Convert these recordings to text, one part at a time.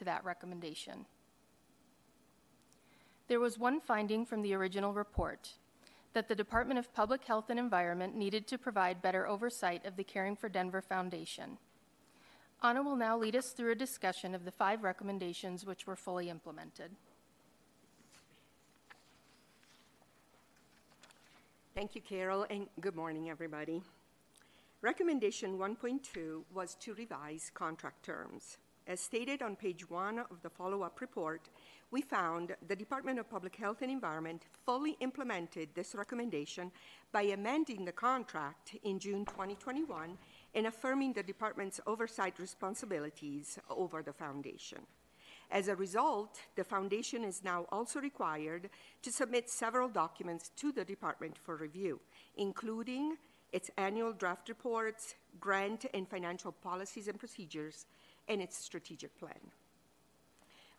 to that recommendation. There was one finding from the original report that the Department of Public Health and Environment needed to provide better oversight of the Caring for Denver Foundation. Anna will now lead us through a discussion of the five recommendations which were fully implemented. Thank you, Carol, and good morning, everybody. Recommendation 1.2 was to revise contract terms. As stated on page one of the follow up report, we found the Department of Public Health and Environment fully implemented this recommendation by amending the contract in June 2021 and affirming the department's oversight responsibilities over the foundation. As a result, the foundation is now also required to submit several documents to the department for review, including its annual draft reports, grant and financial policies and procedures, and its strategic plan.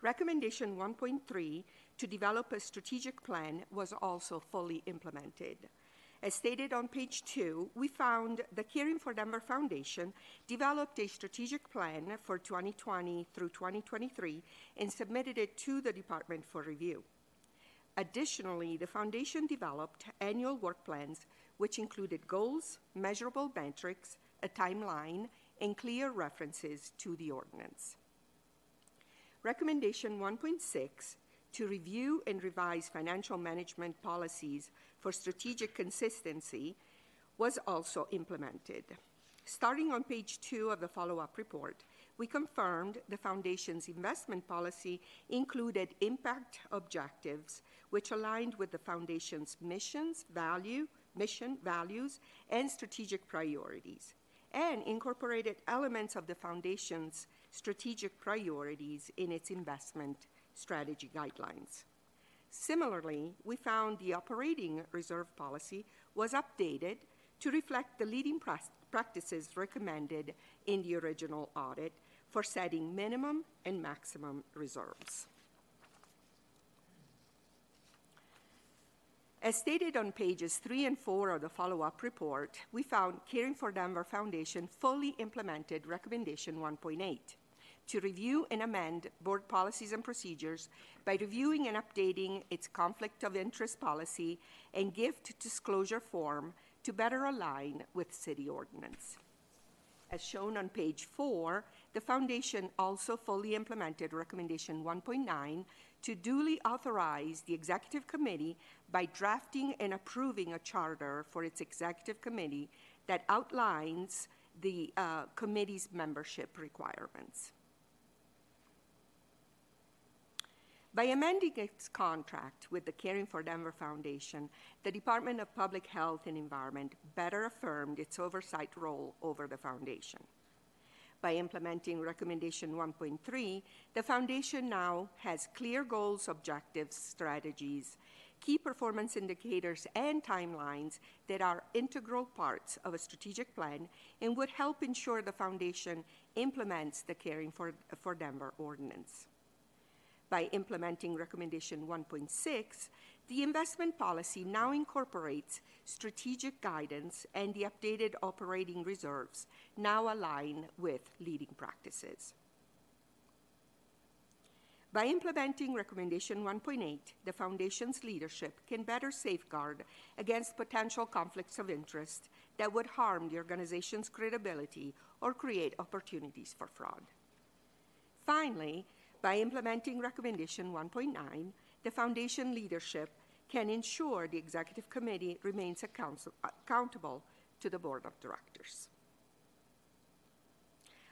Recommendation 1.3 to develop a strategic plan was also fully implemented. As stated on page two, we found the Caring for Denver Foundation developed a strategic plan for 2020 through 2023 and submitted it to the department for review. Additionally, the foundation developed annual work plans which included goals, measurable metrics, a timeline, and clear references to the ordinance. Recommendation 1.6 to review and revise financial management policies for strategic consistency was also implemented. Starting on page two of the follow up report, we confirmed the Foundation's investment policy included impact objectives, which aligned with the Foundation's missions, value, mission, values, and strategic priorities, and incorporated elements of the Foundation's strategic priorities in its investment strategy guidelines. Similarly, we found the operating reserve policy was updated to reflect the leading practices recommended in the original audit for setting minimum and maximum reserves. As stated on pages three and four of the follow up report, we found Caring for Denver Foundation fully implemented Recommendation 1.8 to review and amend board policies and procedures by reviewing and updating its conflict of interest policy and gift disclosure form to better align with city ordinance. As shown on page four, the Foundation also fully implemented Recommendation 1.9 to duly authorize the Executive Committee by drafting and approving a charter for its Executive Committee that outlines the uh, committee's membership requirements. By amending its contract with the Caring for Denver Foundation, the Department of Public Health and Environment better affirmed its oversight role over the foundation. By implementing Recommendation 1.3, the Foundation now has clear goals, objectives, strategies, key performance indicators, and timelines that are integral parts of a strategic plan and would help ensure the Foundation implements the Caring for, for Denver ordinance. By implementing Recommendation 1.6, the investment policy now incorporates strategic guidance and the updated operating reserves now align with leading practices. By implementing Recommendation 1.8, the Foundation's leadership can better safeguard against potential conflicts of interest that would harm the organization's credibility or create opportunities for fraud. Finally, by implementing Recommendation 1.9, the Foundation leadership can ensure the Executive Committee remains accountable to the Board of Directors.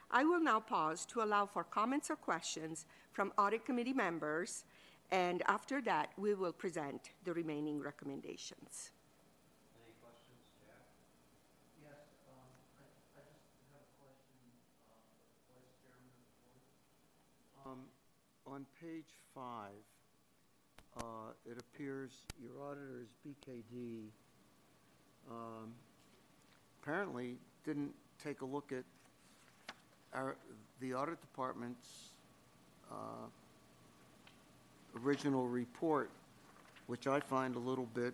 I will now pause to allow for comments or questions from Audit Committee members, and after that, we will present the remaining recommendations. On page five, uh, it appears your auditor is BKD. Um, apparently didn't take a look at our, the audit department's uh, original report, which I find a little bit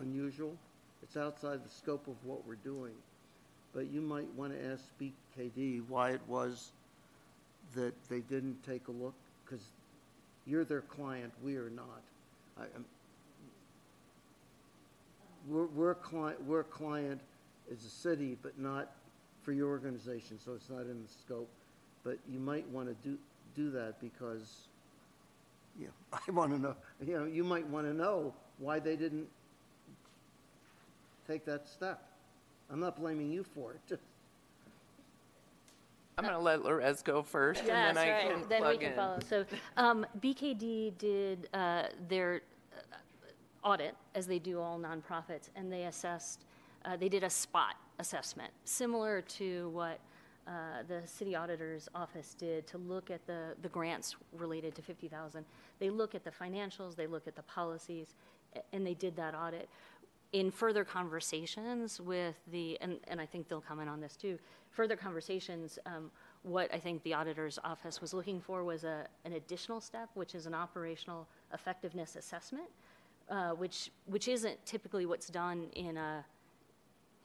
unusual. It's outside the scope of what we're doing. But you might want to ask BKD why it was that they didn't take a look? Because you're their client, we are not. I, we're, we're client, we're client as a city, but not for your organization, so it's not in the scope. But you might want to do, do that because, know, I want to know, you know, you might want to know why they didn't take that step. I'm not blaming you for it, I'm going to let Lorez go first, and then I right. can Then we can in. follow. So um, BKD did uh, their uh, audit, as they do all nonprofits, and they assessed, uh, they did a spot assessment, similar to what uh, the city auditor's office did to look at the, the grants related to 50,000. They look at the financials, they look at the policies, and they did that audit. In further conversations with the, and, and I think they'll comment on this too, further conversations, um, what I think the auditor's office was looking for was a, an additional step, which is an operational effectiveness assessment, uh, which, which isn't typically what's done in a,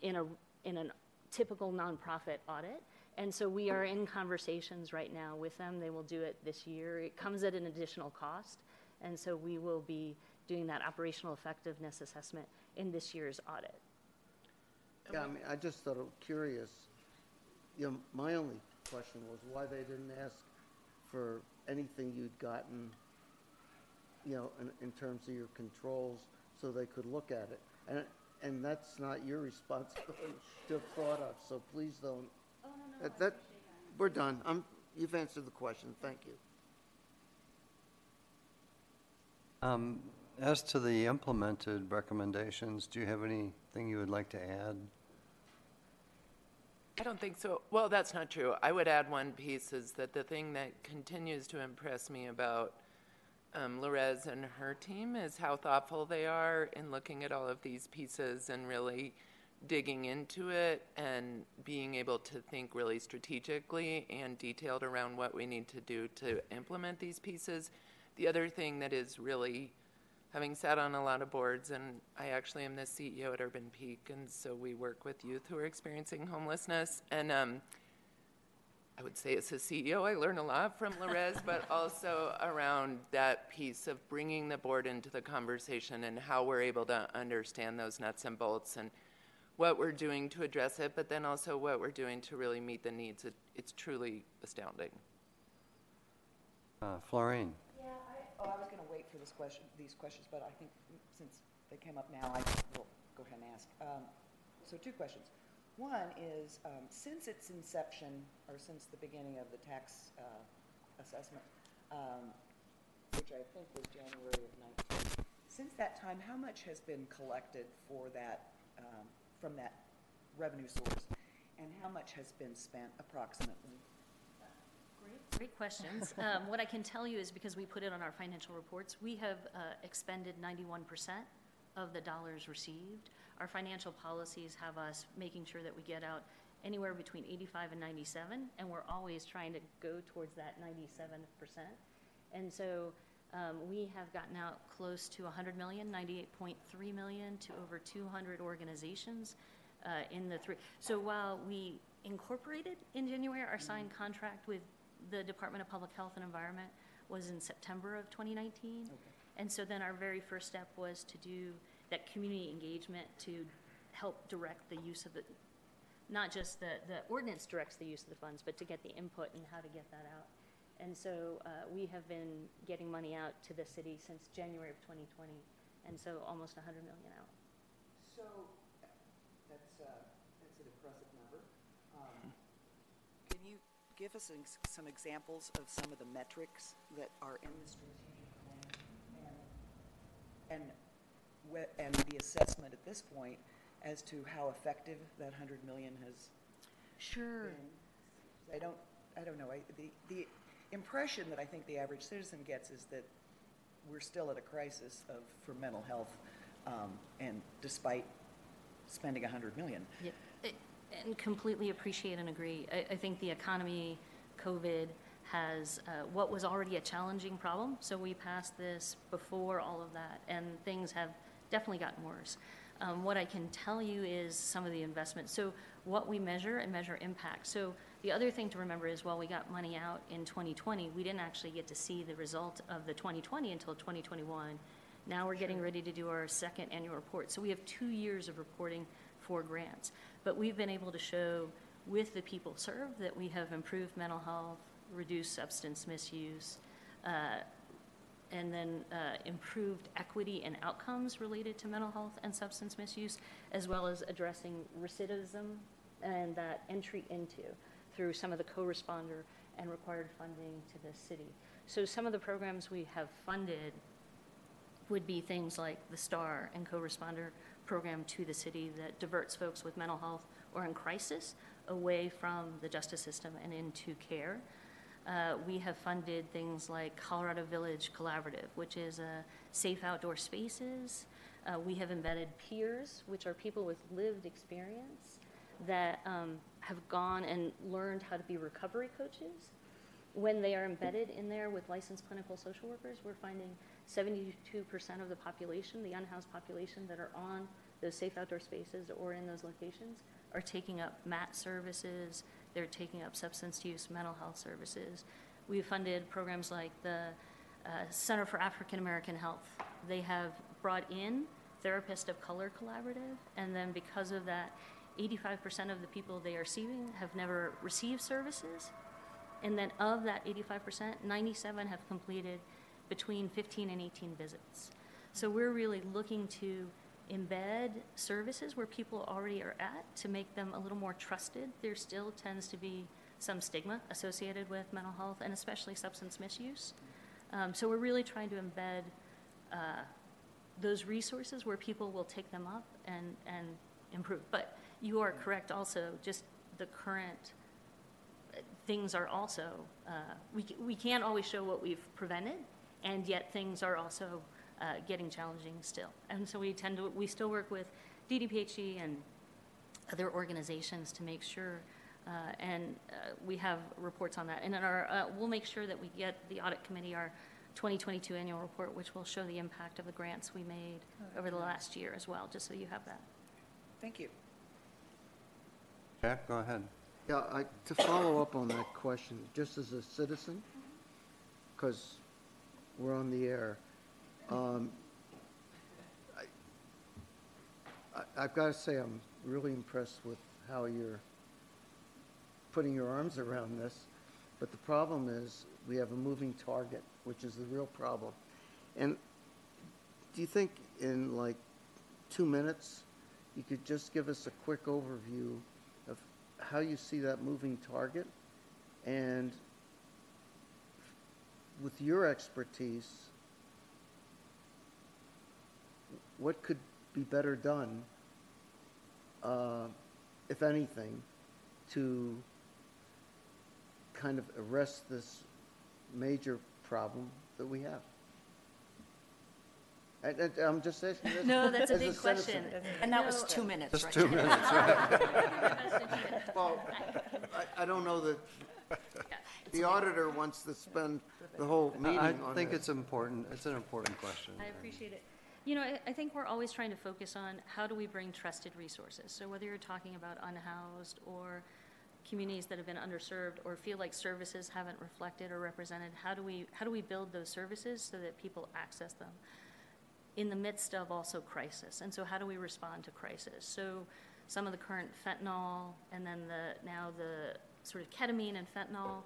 in a, in a typical nonprofit audit. And so we are in conversations right now with them. They will do it this year. It comes at an additional cost. And so we will be doing that operational effectiveness assessment in this year's audit. yeah, I mean, I just thought it curious. You know, my only question was why they didn't ask for anything you'd gotten, you know, in, in terms of your controls, so they could look at it. And, and that's not your responsibility to have thought of, so please don't. Oh no, no, That, that, we're done. I'm, you've answered the question, thank you. Um, As to the implemented recommendations, do you have anything you would like to add? I don't think so. Well, that's not true. I would add one piece is that the thing that continues to impress me about um, Lorez and her team is how thoughtful they are in looking at all of these pieces and really digging into it and being able to think really strategically and detailed around what we need to do to implement these pieces. The other thing that is really having sat on a lot of boards, and I actually am the CEO at Urban Peak, and so we work with youth who are experiencing homelessness. And um, I would say as a CEO, I learn a lot from Lorez, but also around that piece of bringing the board into the conversation and how we're able to understand those nuts and bolts and what we're doing to address it, but then also what we're doing to really meet the needs. It, it's truly astounding. Uh, Florine? Oh, I was going to wait for this question, these questions, but I think since they came up now, I will go ahead and ask. Um, So two questions. One is, um, since its inception, or since the beginning of the tax uh, assessment, um, which I think was January of 19, since that time, how much has been collected for that, um, from that revenue source? And how much has been spent approximately? Great questions. Um, What I can tell you is because we put it on our financial reports, we have uh, expended 91% of the dollars received. Our financial policies have us making sure that we get out anywhere between 85 and 97, and we're always trying to go towards that 97%. And so um, we have gotten out close to 100 million, 98.3 million to over 200 organizations uh, in the three. So while we incorporated in January, our signed contract with the Department of Public Health and Environment was in September of 2019. And so then our very first step was to do that community engagement to help direct the use of the, not just the, the ordinance directs the use of the funds, but to get the input and how to get that out. And so uh, we have been getting money out to the city since January of 2020, and so almost 100 million out. So, that's, uh, that's an impressive number. Um, Can you give us some examples of some of the metrics that are in the strategic plan? And, and, and the assessment at this point as to how effective that hundred million has Sure. been? I don't, I don't know, I, the, the impression that I think the average citizen gets is that we're still at a crisis of, for mental health, um, and despite spending a hundred million. Yep. And completely appreciate and agree. I, I think the economy, COVID, has, uh, what was already a challenging problem, so we passed this before all of that, and things have definitely gotten worse. Um, What I can tell you is some of the investments. So what we measure and measure impact. So the The other thing to remember is while we got money out in 2020, we didn't actually get to see the result of the 2020 until 2021. Now we're getting ready to do our second annual report. So we have two years of reporting for grants. But we've been able to show with the people served that we have improved mental health, reduced substance misuse, uh, and then uh, improved equity and outcomes related to mental health and substance misuse, as well as addressing recidivism and that entry into through some of the co-responder and required funding to the city. So some of the programs we have funded would be things like the STAR and co-responder program to the city that diverts folks with mental health or in crisis away from the justice system and into care. Uh, we have funded things like Colorado Village Collaborative, which is a safe outdoor spaces. Uh, we have embedded peers, which are people with lived experience that um, have gone and learned how to be recovery coaches. When they are embedded in there with licensed clinical social workers, we're finding 72% of the population, the unhoused population that are on those safe outdoor spaces or in those locations, are taking up MAT services, they're taking up substance use, mental health services. We've funded programs like the uh, Center for African American Health. They have brought in Therapist of Color Collaborative, and then because of that, 85% of the people they are receiving have never received services. And then of that 85%, 97 have completed between 15 and 18 visits. So we're really looking to embed services where people already are at to make them a little more trusted. There still tends to be some stigma associated with mental health and especially substance misuse. Um, so we're really trying to embed uh, those resources where people will take them up and, and improve. But you are correct also, just the current uh, things are also, uh, we, we can't always show what we've prevented, and yet things are also uh, getting challenging still. And so we tend to, we still work with DDPHE and other organizations to make sure, uh, and uh, we have reports on that. And in our, uh, we'll make sure that we get the audit committee our 2022 annual report, which will show the impact of the grants we made over the last year as well, just so you have that. Thank you. Jack, go ahead. Yeah, I, to follow up on that question, just as a citizen, because we're on the air, um, I, I've got to say, I'm really impressed with how you're putting your arms around this, but the problem is, we have a moving target, which is the real problem. And do you think in like two minutes, you could just give us a quick overview of how you see that moving target? And with your expertise, what could be better done, uh, if anything, to kind of arrest this major problem that we have? And, and I'm just asking this. No, that's a as big citizen. question. And that was two minutes, Just right? two minutes. Well, I, I don't know that the auditor wants to spend the whole meeting I on think this. it's important, it's an important question. I appreciate it. You know, I, I think we're always trying to focus on how do we bring trusted resources. So whether you're talking about unhoused or communities that have been underserved or feel like services haven't reflected or represented, how do we, how do we build those services so that people access them? in the midst of also crisis. And so how do we respond to crisis? So some of the current fentanyl and then the, now the sort of ketamine and fentanyl,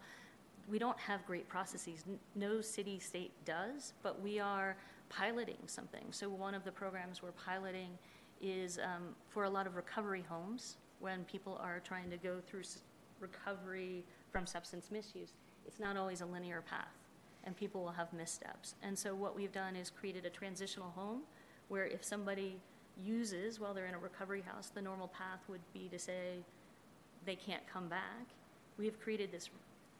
we don't have great processes. No city, state does, but we are piloting something. So one of the programs we're piloting is um, for a lot of recovery homes, when people are trying to go through recovery from substance misuse, it's not always a linear path and people will have missteps. And so what we've done is created a transitional home where if somebody uses while they're in a recovery house, the normal path would be to say they can't come back. We have created this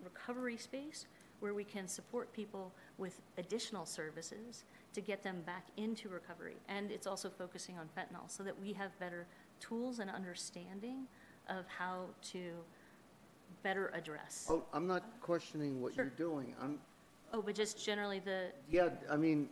recovery space where we can support people with additional services to get them back into recovery. And it's also focusing on fentanyl so that we have better tools and understanding of how to better address. Oh, I'm not questioning what Sure. you're doing. I'm, Oh, but just generally the, yeah, I mean,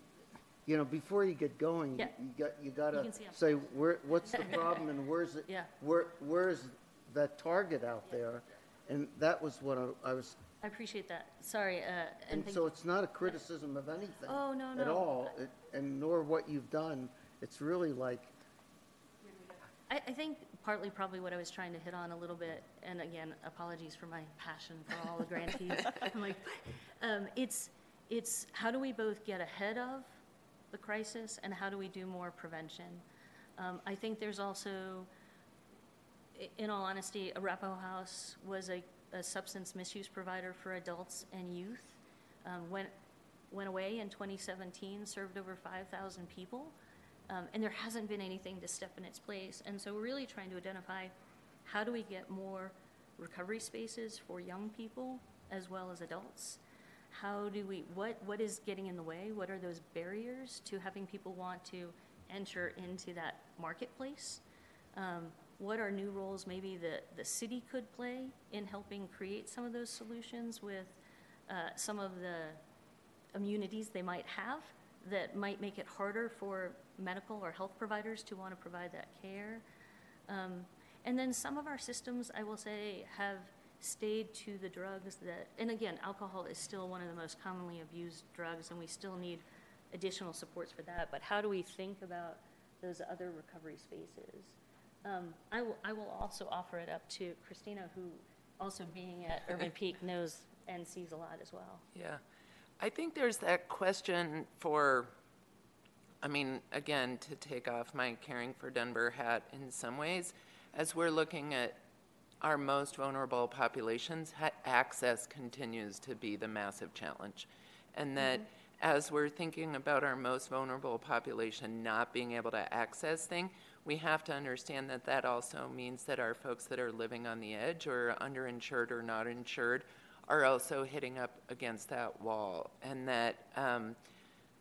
you know, before you get going, you Yeah. you got, you gotta can see 'em. say, where, what's the problem and where's it? Yeah. Where, where's that target out there? And that was what I- I was, I appreciate that. Sorry, uh, and and thank so it's not a criticism of anything. Oh, no, At no. all, It- and nor what you've done. It's really like, I, I think partly probably what I was trying to hit on a little bit, and again, apologies for my passion for all the grantees. I'm like, um, it's, it's how do we both get ahead of the crisis and how do we do more prevention? Um, I think there's also, in all honesty, Arapahoe House was a, a substance misuse provider for adults and youth. Um, went, went away in 2017, served over 5,000 people. Um, and there hasn't been anything to step in its place. And so we're really trying to identify how do we get more recovery spaces for young people as well as adults? How do we, what, what is getting in the way? What are those barriers to having people want to enter into that marketplace? Um, what are new roles maybe that the city could play in helping create some of those solutions with uh, some of the immunities they might have that might make it harder for medical or health providers to want to provide that care. Um, and then some of our systems, I will say, have stayed to the drugs that, and again, alcohol is still one of the most commonly abused drugs, and we still need additional supports for that. But how do we think about those other recovery spaces? Um, I, will, I will also offer it up to Christina, who also being at Urban Peak knows and sees a lot as well. Yeah. I think there's that question for, I mean, again, to take off my caring for Denver hat in some ways, as we're looking at our most vulnerable populations, access continues to be the massive challenge. And that as we're thinking about our most vulnerable population not being able to access things, we have to understand that that also means that our folks that are living on the edge or underinsured or not insured are also hitting up against that wall. And that um,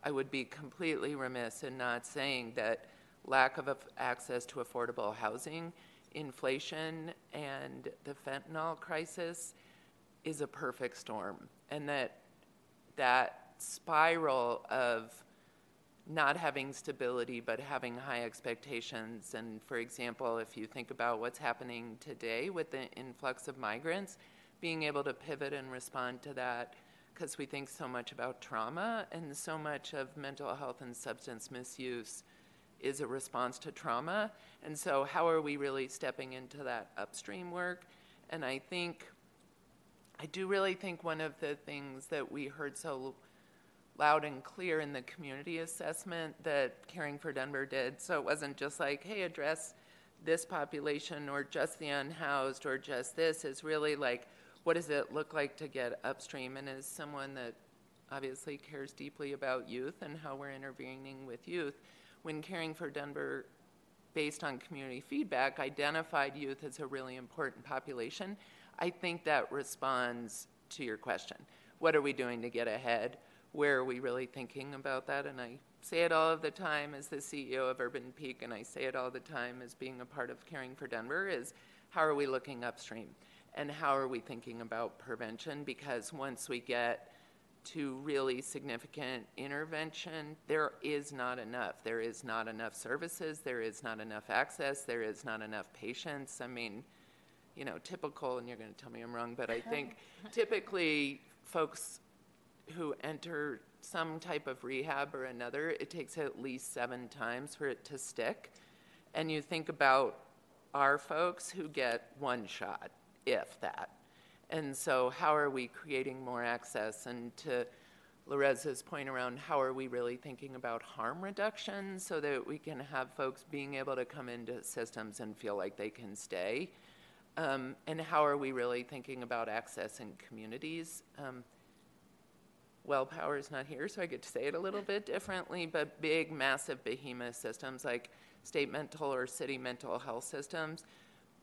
I would be completely remiss in not saying that lack of access to affordable housing, inflation, and the fentanyl crisis is a perfect storm. And that that spiral of not having stability but having high expectations. And for example, if you think about what's happening today with the influx of migrants, being able to pivot and respond to that because we think so much about trauma and so much of mental health and substance misuse is a response to trauma. And so, how are we really stepping into that upstream work? And I think, I do really think one of the things that we heard so loud and clear in the community assessment that Caring for Denver did. So it wasn't just like, hey, address this population or just the unhoused or just this. It's really like, what does it look like to get upstream? And as someone that obviously cares deeply about youth and how we're intervening with youth, when Caring for Denver, based on community feedback, identified youth as a really important population, I think that responds to your question. What are we doing to get ahead? Where are we really thinking about that? And I say it all of the time as the CEO of Urban Peak, and I say it all the time as being a part of Caring for Denver is how are we looking upstream? And how are we thinking about prevention? Because once we get to really significant intervention, there is not enough. There is not enough services, there is not enough access, there is not enough patients. I mean, you know, typical, and you're going to tell me I'm wrong, but I think typically folks who enter some type of rehab or another, it takes at least seven times for it to stick. And you think about our folks who get one shot, if that. And so, how are we creating more access? And to Lorez's point around how are we really thinking about harm reduction so that we can have folks being able to come into systems and feel like they can stay? Um, and how are we really thinking about access in communities? Um, well power is not here, so I get to say it a little bit differently, but big, massive behemoth systems like state mental or city mental health systems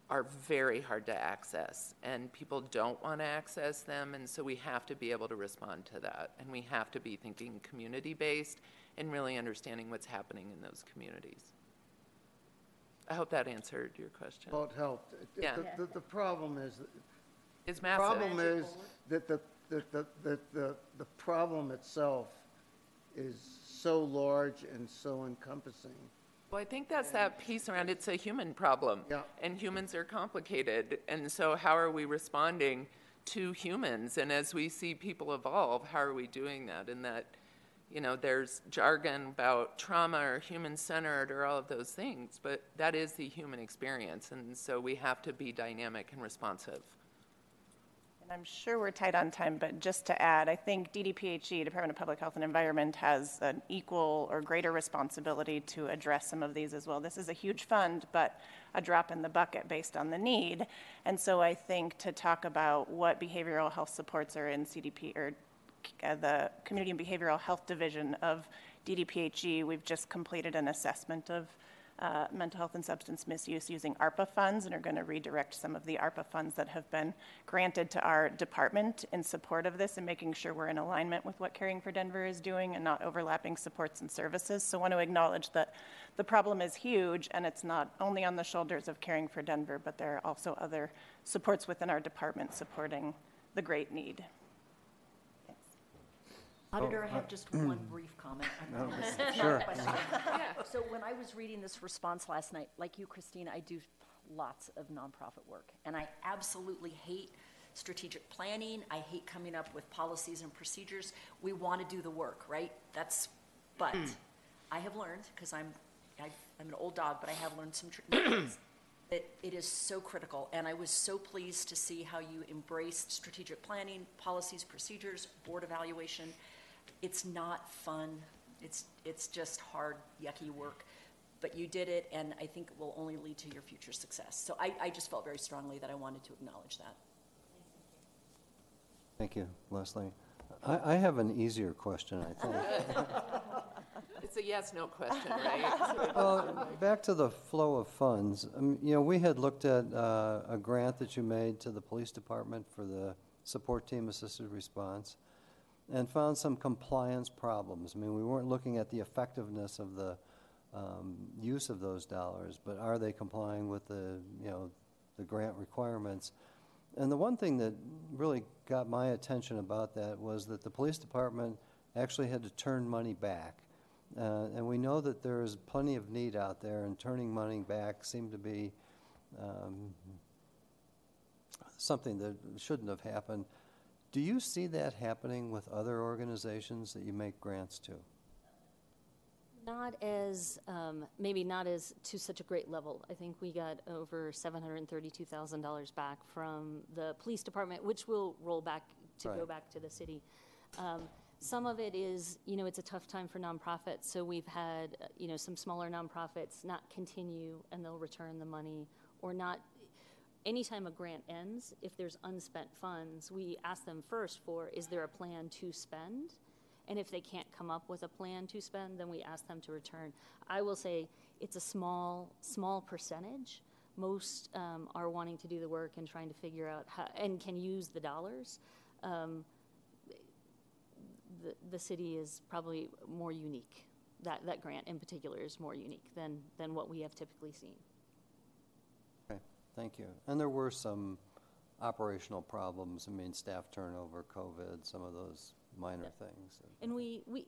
are very hard to access, and people don't want to access them, and so we have to be able to respond to that, and we have to be thinking community based and really understanding what's happening in those communities. I hope that answered your question. well, it helped. The- Yeah. The, the, the problem is, It's the massive. problem is that the, the, the, the, the, the problem itself is so large and so encompassing Well, I think that's that piece around it's a human problem. Yeah. And humans are complicated. And so, how are we responding to humans? And as we see people evolve, how are we doing that? And that, you know, there's jargon about trauma or human centered or all of those things, but that is the human experience. And so, we have to be dynamic and responsive. And I'm sure we're tight on time, but just to add, I think DDPHE, Department of Public Health and Environment, has an equal or greater responsibility to address some of these as well. This is a huge fund, but a drop in the bucket based on the need. And so I think to talk about what behavioral health supports are in CDP, or uh, the Community and Behavioral Health Division of DDPHE, we've just completed an assessment of uh, mental health and substance misuse using ARPA funds and are going to redirect some of the ARPA funds that have been granted to our department in support of this and making sure we're in alignment with what Caring for Denver is doing and not overlapping supports and services. So I want to acknowledge that the problem is huge and it's not only on the shoulders of Caring for Denver, but there are also other supports within our department supporting the great need. Auditor, oh, I have just one brief comment. I promise. It's not a sure. question. So when I was reading this response last night, like you, Christine, I do lots of nonprofit work, and I absolutely hate strategic planning. I hate coming up with policies and procedures. We want to do the work, right? That's, but hmm. I have learned, because I'm, I- I'm an old dog, but I have learned some tricks, that it is so critical, and I was so pleased to see how you embraced strategic planning, policies, procedures, board evaluation. It's not fun. It's, it's just hard, yucky work. But you did it, and I think it will only lead to your future success. So I, I just felt very strongly that I wanted to acknowledge that. Thank you, Leslie. I, I have an easier question, I think. It's a yes no question, right? Well, back to the flow of funds. Um, You know, we had looked at uh, a grant that you made to the police department for the support team assisted response and found some compliance problems. I mean, we weren't looking at the effectiveness of the um, use of those dollars, but are they complying with the, you know, the grant requirements? And the one thing that really got my attention about that was that the police department actually had to turn money back. Uh, and we know that there is plenty of need out there, and turning money back seemed to be um, something that shouldn't have happened. Do you see that happening with other organizations that you make grants to? Not as, um, maybe not as to such a great level. I think we got over $732,000 back from the police department, which will roll back to go back to the city. Um, some of it is, you know, it's a tough time for nonprofits, so we've had, uh, you know, some smaller nonprofits not continue and they'll return the money or not. Anytime a grant ends, if there's unspent funds, we ask them first for, is there a plan to spend? And if they can't come up with a plan to spend, then we ask them to return. I will say it's a small, small percentage. Most um, are wanting to do the work and trying to figure out how, and can use the dollars. Um, the, the city is probably more unique. That, that grant in particular is more unique than, than what we have typically seen. Okay, thank you. And there were some operational problems. I mean, staff turnover, COVID, some of those minor things. And we, we,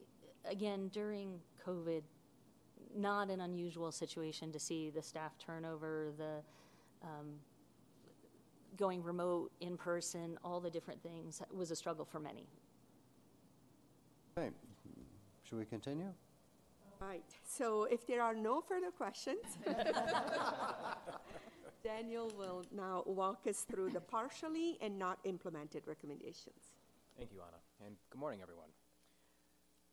again, during COVID, not an unusual situation to see the staff turnover, the um, going remote, in person, all the different things was a struggle for many. Okay, should we continue? Right, so if there are no further questions, Daniel will now walk us through the partially and not implemented recommendations. Thank you, Anna, and good morning, everyone.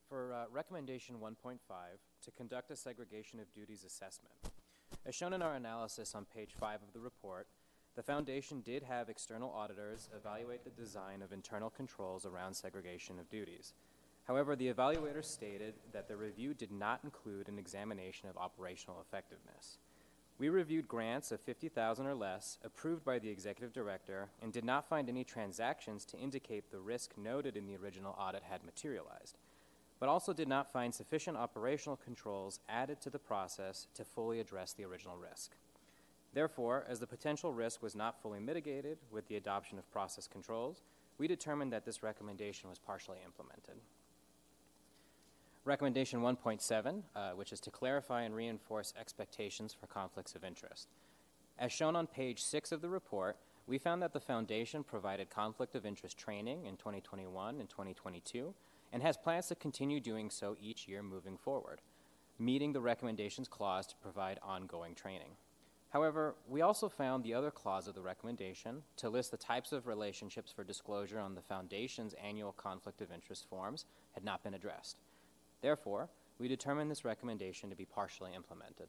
For uh, recommendation 1.5, to conduct a segregation of duties assessment. As shown in our analysis on page 5 of the report, the Foundation did have external auditors evaluate the design of internal controls around segregation of duties. However, the evaluator stated that the review did not include an examination of operational effectiveness. We reviewed grants of 50,000 or less approved by the executive director and did not find any transactions to indicate the risk noted in the original audit had materialized, but also did not find sufficient operational controls added to the process to fully address the original risk. Therefore, as the potential risk was not fully mitigated with the adoption of process controls, we determined that this recommendation was partially implemented. Recommendation 1.7, uh, which is to clarify and reinforce expectations for conflicts of interest. As shown on page 6 of the report, we found that the Foundation provided conflict of interest training in 2021 and 2022 and has plans to continue doing so each year moving forward, meeting the recommendations clause to provide ongoing training. However, we also found the other clause of the recommendation to list the types of relationships for disclosure on the Foundation's annual conflict of interest forms had not been addressed. Therefore, we determine this recommendation to be partially implemented.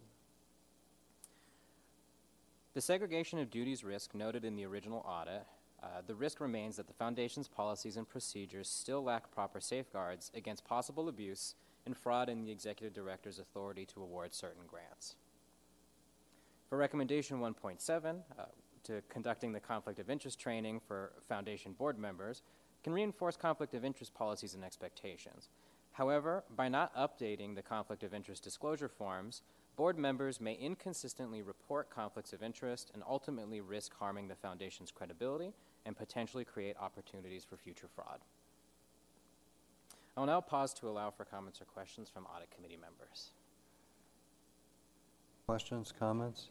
The segregation of duties risk noted in the original audit, uh, the risk remains that the Foundation's policies and procedures still lack proper safeguards against possible abuse and fraud in the Executive Director's authority to award certain grants. For recommendation 1.7, uh, to conducting the conflict of interest training for Foundation board members, can reinforce conflict of interest policies and expectations. However, by not updating the conflict of interest disclosure forms, board members may inconsistently report conflicts of interest and ultimately risk harming the Foundation's credibility and potentially create opportunities for future fraud. I will now pause to allow for comments or questions from audit committee members. Questions, comments?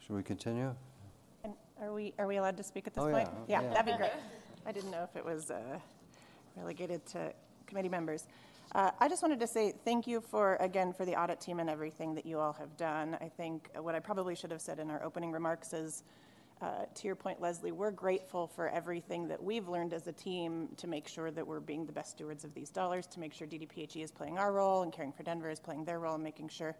Should we continue? And are we, are we allowed to speak at this Oh, point? yeah, yeah. that'd be great. I didn't know if it was uh, relegated to committee members. Uh, I just wanted to say thank you for, again, for the audit team and everything that you all have done. I think what I probably should have said in our opening remarks is, uh, to your point, Leslie, we're grateful for everything that we've learned as a team to make sure that we're being the best stewards of these dollars, to make sure DDPHE is playing our role and Caring for Denver is playing their role in making sure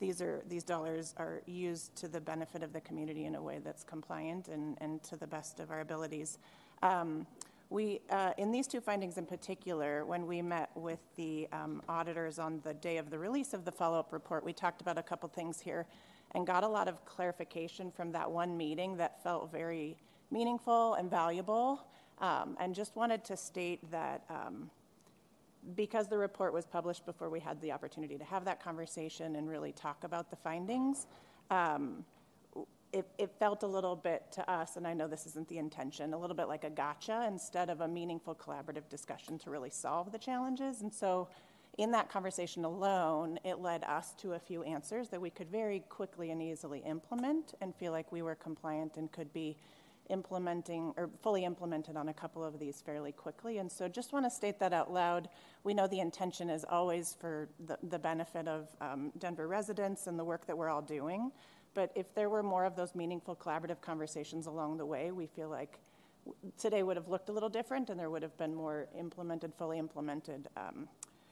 these are these dollars are used to the benefit of the community in a way that's compliant and, and to the best of our abilities. Um, we, uh, in these two findings in particular, when we met with the um, auditors on the day of the release of the follow-up report, we talked about a couple things here and got a lot of clarification from that one meeting that felt very meaningful and valuable. Um, and just wanted to state that um, because the report was published before we had the opportunity to have that conversation and really talk about the findings, um, it, it felt a little bit to us, and I know this isn't the intention, a little bit like a gotcha instead of a meaningful collaborative discussion to really solve the challenges. And so, in that conversation alone, it led us to a few answers that we could very quickly and easily implement and feel like we were compliant and could be implementing or fully implemented on a couple of these fairly quickly. And so just want to state that out loud. We know the intention is always for the, the benefit of um, Denver residents and the work that we're all doing. But if there were more of those meaningful collaborative conversations along the way, we feel like today would have looked a little different and there would have been more implemented, fully implemented um,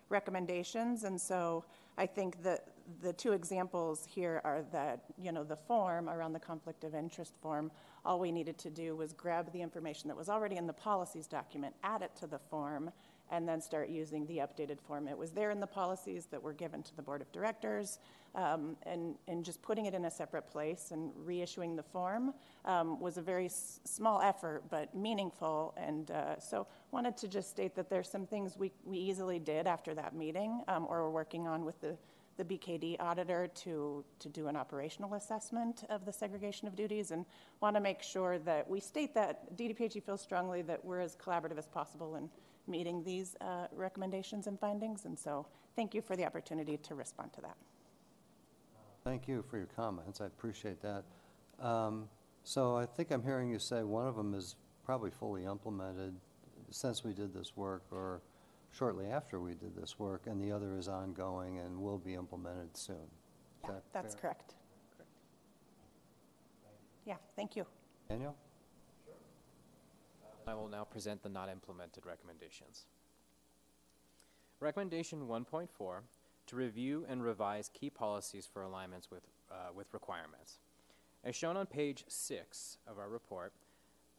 recommendations. And so I think that the two examples here are that, you know, the form around the conflict of interest form, all we needed to do was grab the information that was already in the policies document, add it to the form, and then start using the updated form. It was there in the policies that were given to the board of directors, um, and, and just putting it in a separate place and reissuing the form um, was a very s- small effort, but meaningful. And uh, so wanted to just state that there's some things we, we easily did after that meeting, um, or we're working on with the the BKD auditor to, to do an operational assessment of the segregation of duties and want to make sure that we state that DDPHE feels strongly that we're as collaborative as possible in meeting these uh, recommendations and findings. And so thank you for the opportunity to respond to that. Thank you for your comments. I appreciate that. Um, So I think I'm hearing you say one of them is probably fully implemented since we did this work or shortly after we did this work, and the other is ongoing and will be implemented soon. Yeah, that that's fair? correct. Yeah, thank you. Daniel? I will now present the not implemented recommendations. Recommendation 1.4 to review and revise key policies for alignments with, uh, with requirements. As shown on page 6 of our report,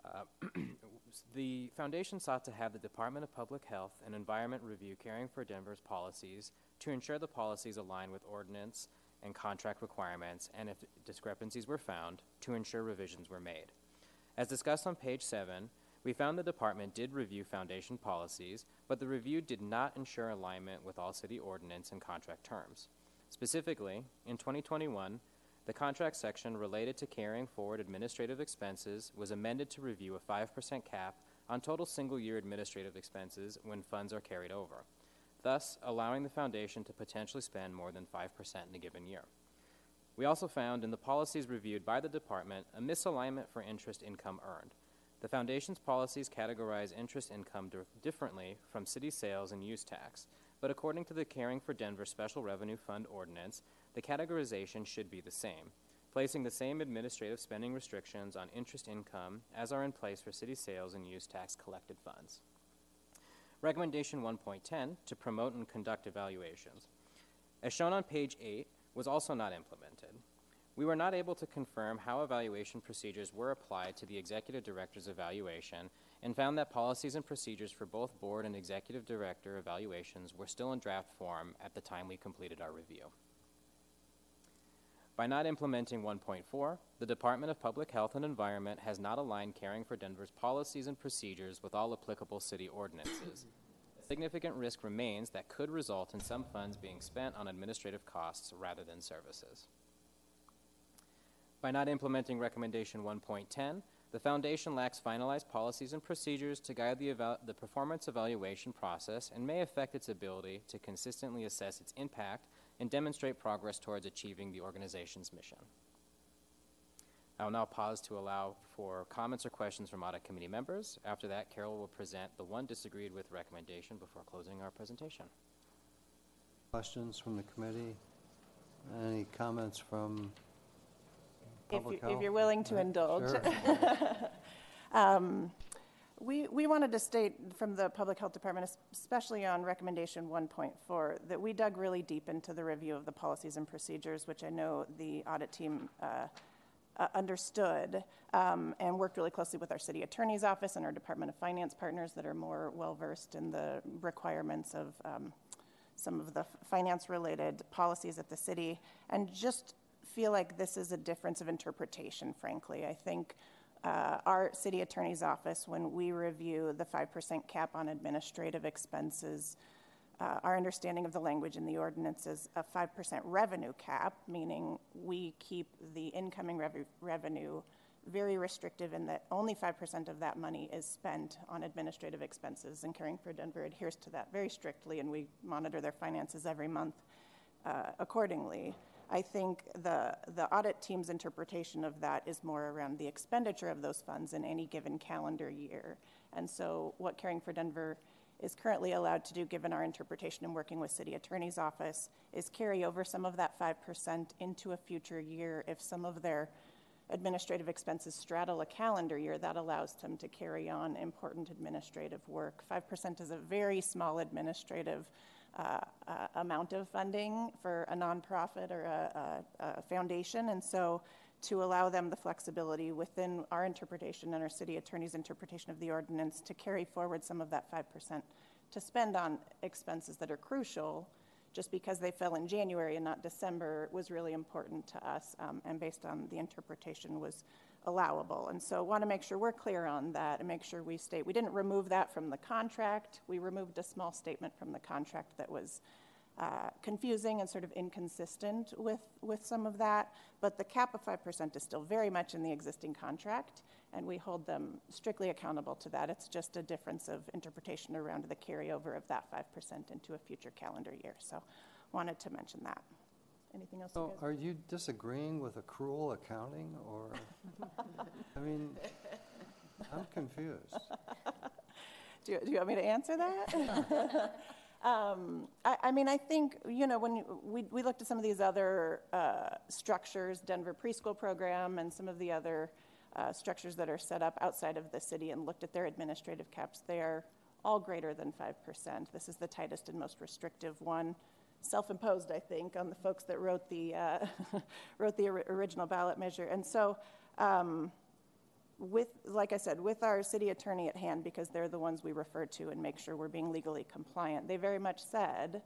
uh, the Foundation sought to have the Department of Public Health and Environment review Caring for Denver's policies to ensure the policies align with ordinance and contract requirements, and if discrepancies were found, to ensure revisions were made. As discussed on page 7, we found the department did review foundation policies, but the review did not ensure alignment with all city ordinance and contract terms. Specifically, in 2021, the contract section related to carrying forward administrative expenses was amended to review a 5% cap on total single year administrative expenses when funds are carried over, thus allowing the foundation to potentially spend more than 5% in a given year. We also found in the policies reviewed by the department a misalignment for interest income earned. The Foundation's policies categorize interest income di- differently from city sales and use tax, but according to the Caring for Denver Special Revenue Fund ordinance, the categorization should be the same, placing the same administrative spending restrictions on interest income as are in place for city sales and use tax collected funds. Recommendation 1.10 to promote and conduct evaluations. As shown on page 8, was also not implemented. We were not able to confirm how evaluation procedures were applied to the executive director's evaluation and found that policies and procedures for both board and executive director evaluations were still in draft form at the time we completed our review. By not implementing 1.4, the Department of Public Health and Environment has not aligned Caring for Denver's policies and procedures with all applicable city ordinances. A significant risk remains that could result in some funds being spent on administrative costs rather than services. By not implementing Recommendation 1.10, the Foundation lacks finalized policies and procedures to guide the, eval- the performance evaluation process and may affect its ability to consistently assess its impact and demonstrate progress towards achieving the organization's mission. I will now pause to allow for comments or questions from audit committee members. After that, Carol will present the one disagreed with recommendation before closing our presentation. Questions from the committee? Any comments from If, you, if you're willing to indulge. sure. Um, we, we wanted to state from the Public Health Department, especially on recommendation 1.4, that we dug really deep into the review of the policies and procedures, which I know the audit team uh, uh, understood, um, and worked really closely with our city attorney's office and our Department of Finance partners that are more well versed in the requirements of um, some of the finance related policies at the city, and just feel like this is a difference of interpretation, frankly. I think uh, our city attorney's office, when we review the 5% cap on administrative expenses, uh, our understanding of the language in the ordinance is a 5% revenue cap, meaning we keep the incoming rev- revenue very restrictive in that only 5% of that money is spent on administrative expenses. And Caring for Denver adheres to that very strictly, and we monitor their finances every month uh, accordingly. I think the, the audit team's interpretation of that is more around the expenditure of those funds in any given calendar year. And so, what Caring for Denver is currently allowed to do, given our interpretation and working with city attorney's office, is carry over some of that 5% into a future year if some of their administrative expenses straddle a calendar year, that allows them to carry on important administrative work. 5% is a very small administrative uh, uh, amount of funding for a nonprofit or a, a, a foundation, and so to allow them the flexibility within our interpretation and our city attorney's interpretation of the ordinance to carry forward some of that 5% to spend on expenses that are crucial just because they fell in January and not December was really important to us, um, and based on the interpretation was allowable. And so, want to make sure we're clear on that and make sure we state we didn't remove that from the contract. We removed a small statement from the contract that was uh, confusing and sort of inconsistent with with some of that. But the cap of five percent is still very much in the existing contract, and we hold them strictly accountable to that. It's just a difference of interpretation around the carryover of that 5% into a future calendar year. So, wanted to mention that. Anything else? So guys- are you disagreeing with accrual accounting, or, I mean, I'm confused. do, you, do you want me to answer that? um, I, I mean, I think, you know, when you- we, we looked at some of these other uh, structures, Denver preschool program, and some of the other uh, structures that are set up outside of the city and looked at their administrative caps, they are all greater than 5%. This is the tightest and most restrictive one. Self-imposed, I think, on the folks that wrote the uh, wrote the ori- original ballot measure, and so um, with, like I said, with our city attorney at hand, because they're the ones we refer to and make sure we're being legally compliant, they very much said,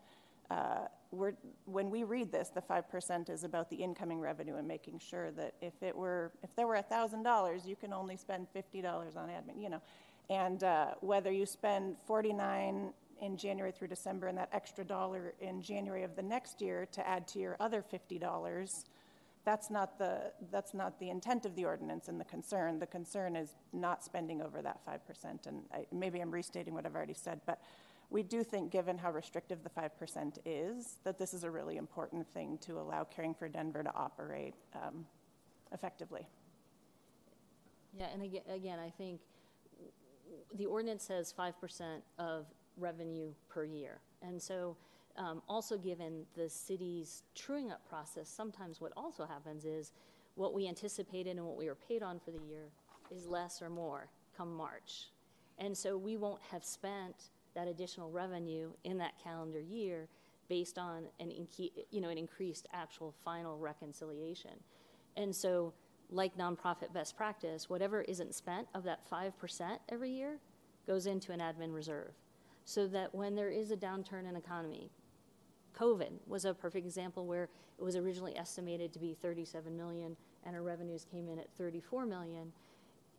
uh, we're, when we read this, the 5% is about the incoming revenue and making sure that if it were, if there were $1,000, you can only spend $50 on admin, you know. And uh, whether you spend 49 in January through December and that extra dollar in January of the next year to add to your other $50, that's not the, that's not the intent of the ordinance and the concern. The concern is not spending over that 5%. And I, maybe I'm restating what I've already said, but we do think, given how restrictive the 5% is, that this is a really important thing to allow Caring for Denver to operate um, effectively. Yeah, and again, again, I think the ordinance says five percent of revenue per year. And so, um, also given the city's truing up process, sometimes what also happens is what we anticipated and what we were paid on for the year is less or more come March. And so we won't have spent that additional revenue in that calendar year based on an, you know, an increased actual final reconciliation. And so like nonprofit best practice, whatever isn't spent of that 5% every year goes into an admin reserve. So that when there is a downturn in economy, COVID was a perfect example where it was originally estimated to be 37 million and our revenues came in at 34 million.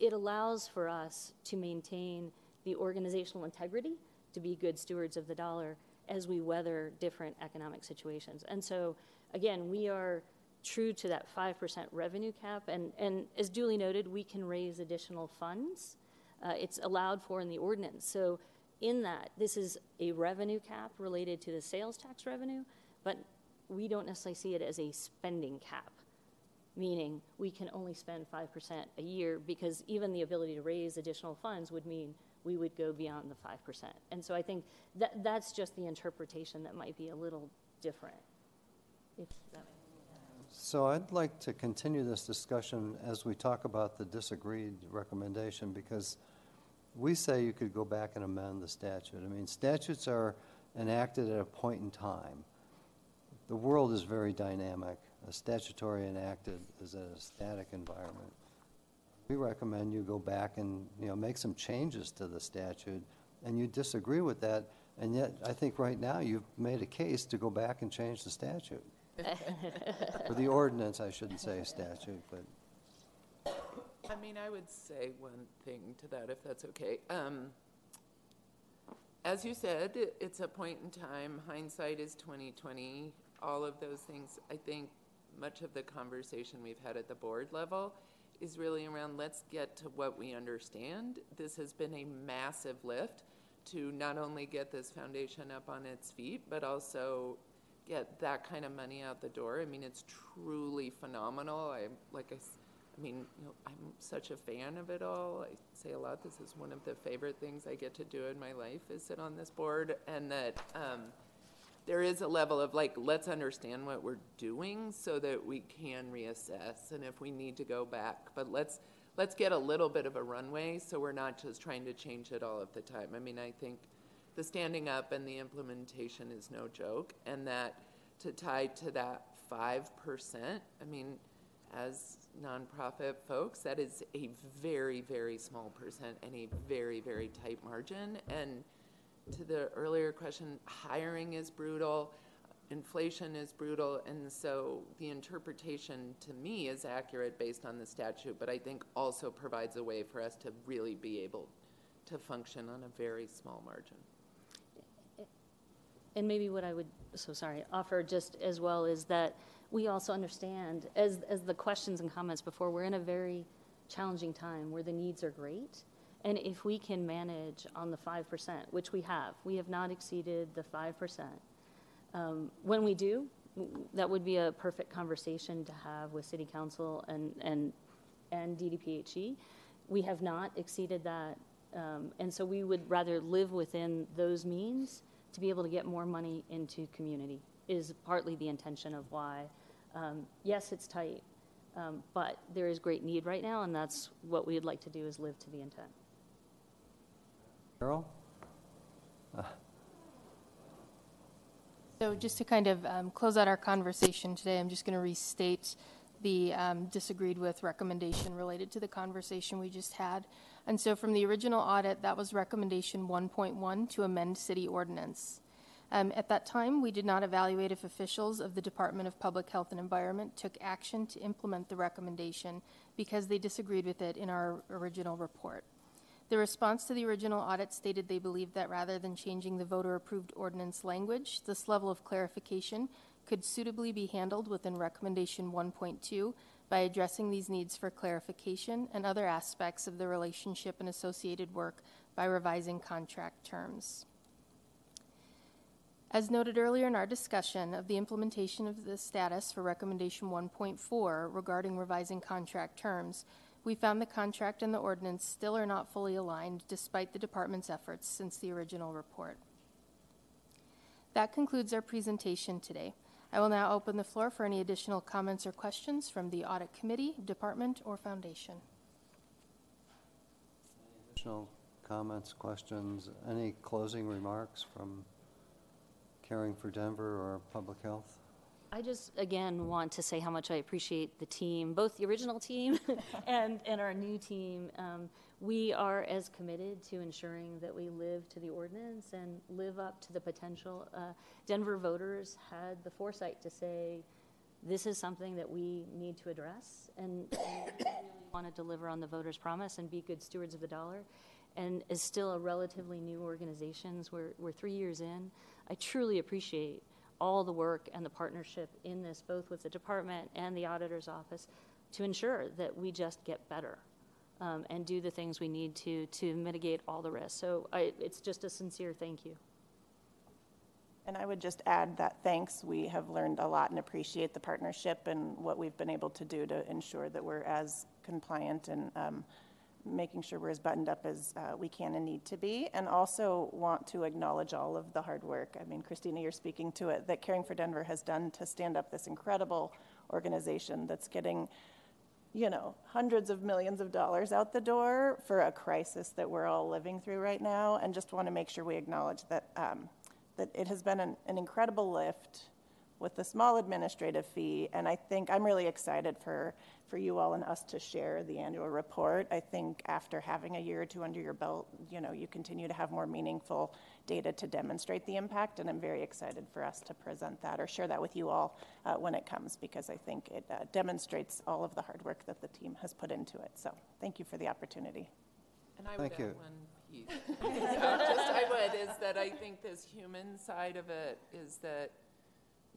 It allows for us to maintain the organizational integrity, to be good stewards of the dollar as we weather different economic situations. And so, again, we are true to that 5% revenue cap. And, and as duly noted, we can raise additional funds. Uh, it's allowed for in the ordinance. So, in that, this is a revenue cap related to the sales tax revenue, but we don't necessarily see it as a spending cap, meaning we can only spend 5% a year because even the ability to raise additional funds would mean we would go beyond the 5%. And so I think that, that's just the interpretation that might be a little different. So I'd like to continue this discussion as we talk about the disagreed recommendation because we say you could go back and amend the statute. I mean, statutes are enacted at a point in time. The world is very dynamic. A statutory enacted is in a static environment. We recommend you go back and, you know, make some changes to the statute, and you disagree with that, and yet I think right now you've made a case to go back and change the statute. or the ordinance, I shouldn't say statute, but mean, I would say one thing to that, if that's okay. Um, as you said, it's a point in time. Hindsight is twenty twenty. All of those things. I think much of the conversation we've had at the board level is really around let's get to what we understand. This has been a massive lift to not only get this foundation up on its feet, but also get that kind of money out the door. I mean, it's truly phenomenal. I like I, I mean, you know, I'm such a fan of it all. I say a lot. This is one of the favorite things I get to do in my life is sit on this board, and that um, there is a level of like, let's understand what we're doing so that we can reassess, and if we need to go back, but let's let's get a little bit of a runway so we're not just trying to change it all of the time. I mean, I think the standing up and the implementation is no joke, and that to tie to that five percent. I mean as nonprofit folks, that is a very, very small percent and a very, very tight margin. And to the earlier question, hiring is brutal, inflation is brutal, and so the interpretation to me is accurate based on the statute, but I think also provides a way for us to really be able to function on a very small margin. And maybe what I would, so sorry, offer just as well is that we also understand, as, as the questions and comments before, we're in a very challenging time where the needs are great. And if we can manage on the 5%, which we have, we have not exceeded the 5%. Um, when we do, that would be a perfect conversation to have with City Council and, and, and DDPHE. We have not exceeded that. Um, and so we would rather live within those means to be able to get more money into community is partly the intention of why. Um, yes, it's tight, um, but there is great need right now, and that's what we'd like to do is live to the intent. Carol? So just to kind of um, close out our conversation today, I'm just going to restate the um, disagreed with recommendation related to the conversation we just had. And so from the original audit, that was recommendation 1.1 to amend city ordinance. Um, At that time, we did not evaluate if officials of the Department of Public Health and Environment took action to implement the recommendation because they disagreed with it in our original report. The response to the original audit stated they believed that rather than changing the voter approved ordinance language, this level of clarification could suitably be handled within Recommendation 1.2 by addressing these needs for clarification and other aspects of the relationship and associated work by revising contract terms. As noted earlier in our discussion of the implementation of the status for Recommendation 1.4 regarding revising contract terms, we found the contract and the ordinance still are not fully aligned despite the department's efforts since the original report. That concludes our presentation today. I will now open the floor for any additional comments or questions from the Audit Committee, Department, or Foundation. Any Additional comments, questions, any closing remarks from Caring for Denver or Public Health? I just, again, want to say how much I appreciate the team, both the original team and, and our new team. Um, we are as committed to ensuring that we live to the ordinance and live up to the potential. Uh, Denver voters had the foresight to say, this is something that we need to address and, and really want to deliver on the voters' promise and be good stewards of the dollar. And as still a relatively new organization, we're, we're three years in, I truly appreciate all the work and the partnership in this, both with the department and the auditor's office, to ensure that we just get better um, and do the things we need to to mitigate all the risks. So I, it's just a sincere thank you. And I would just add that thanks. We have learned a lot and appreciate the partnership and what we've been able to do to ensure that we're as compliant and um, making sure we're as buttoned up as uh, we can and need to be, and also want to acknowledge all of the hard work. I mean, Christina, you're speaking to it, that Caring for Denver has done to stand up this incredible organization that's getting, you know, hundreds of millions of dollars out the door for a crisis that we're all living through right now, and just want to make sure we acknowledge that, um, that it has been an, an incredible lift with a small administrative fee. And I think I'm really excited for, for you all and us to share the annual report. I think after having a year or two under your belt, you know, you continue to have more meaningful data to demonstrate the impact. And I'm very excited for us to present that or share that with you all uh, when it comes because I think it uh, demonstrates all of the hard work that the team has put into it. So thank you for the opportunity. And I would Thank you. one piece. Just I would, is that I think this human side of it is that,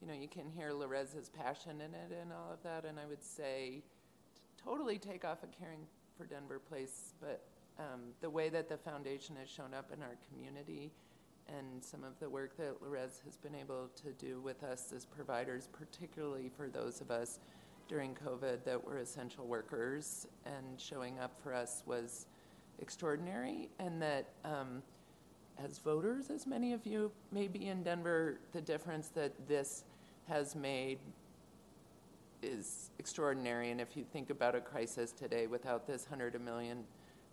you know, you can hear Lorez's passion in it and all of that, and I would say, t- totally take off a caring for Denver place, but um, the way that the foundation has shown up in our community and some of the work that Lorez has been able to do with us as providers, particularly for those of us during COVID that were essential workers and showing up for us was extraordinary, and that um, as voters, as many of you may be in Denver, the difference that this has made is extraordinary. And if you think about a crisis today, without this hundred million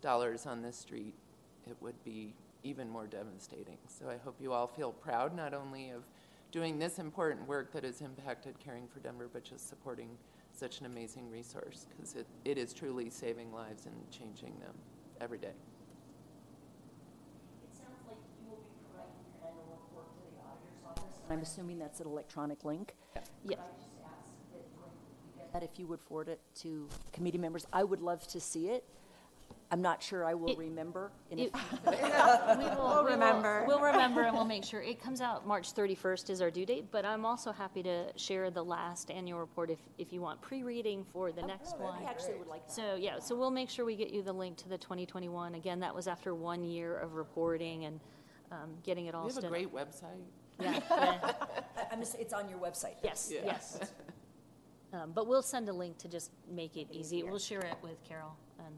dollars on the street, it would be even more devastating. So I hope you all feel proud not only of doing this important work that has impacted Caring for Denver, but just supporting such an amazing resource because it, it is truly saving lives and changing them every day. It sounds like you will be providing your annual report to the auditor's office. I'm assuming that's an electronic link. Yeah. Could I just ask that when you get that, if you would forward it to committee members? I would love to see it. I'm not sure I will It- remember. in a It- few- we will, we will- remember. We'll remember and we'll make sure. It comes out March 31st is our due date, but I'm also happy to share the last annual report if, if you want pre-reading for the next one. I actually would like that. So, yeah, so we'll make sure we get you the link to the 2021. Again, that was after one year of reporting and um, getting it all We have a stood up. great website. Yeah, yeah. I- I'm just, it's on your website. Yes, Yeah. yes. Um, But we'll send a link to just make it easy. We'll share it with Carol and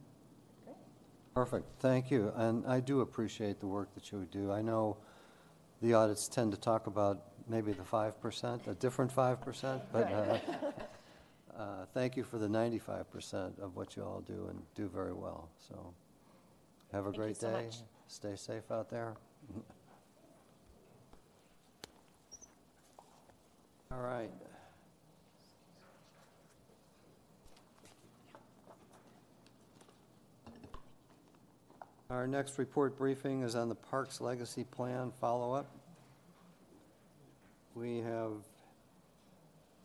Perfect, thank you. And I do appreciate the work that you do. I know the audits tend to talk about maybe the 5%, a different 5%, but uh, uh, thank you for the 95% of what you all do and do very well. So have a Thank you great so day. much. Stay safe out there. All right. Our next report briefing is on the Parks Legacy Plan follow-up. We have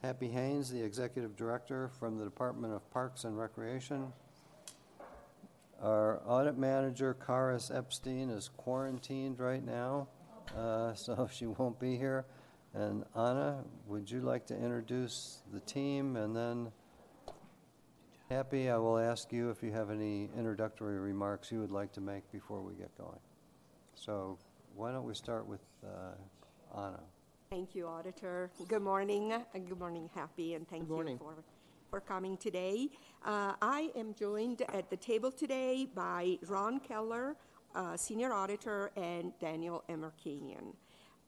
Happy Haynes, the Executive Director from the Department of Parks and Recreation. Our Audit Manager, Karis Epstein, is quarantined right now, uh, so she won't be here. And Anna, would you like to introduce the team? And then, Happy, I will ask you if you have any introductory remarks you would like to make before we get going. So why don't we start with uh, Anna? Thank you, Auditor. Good morning, and good morning, Happy, and thank you for, for coming today. Uh, I am joined at the table today by Ron Keller, uh, Senior Auditor, and Daniel Emerkanian.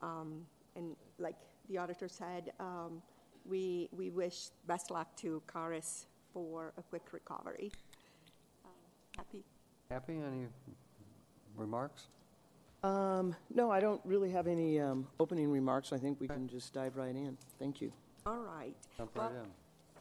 Um, and like the auditor said, um, we, we wish best luck to Karis for a quick recovery. Um, Happy? Happy, any remarks? Um, no, I don't really have any um, opening remarks. I think we can just dive right in. Thank you. All right. Jump right Well, in.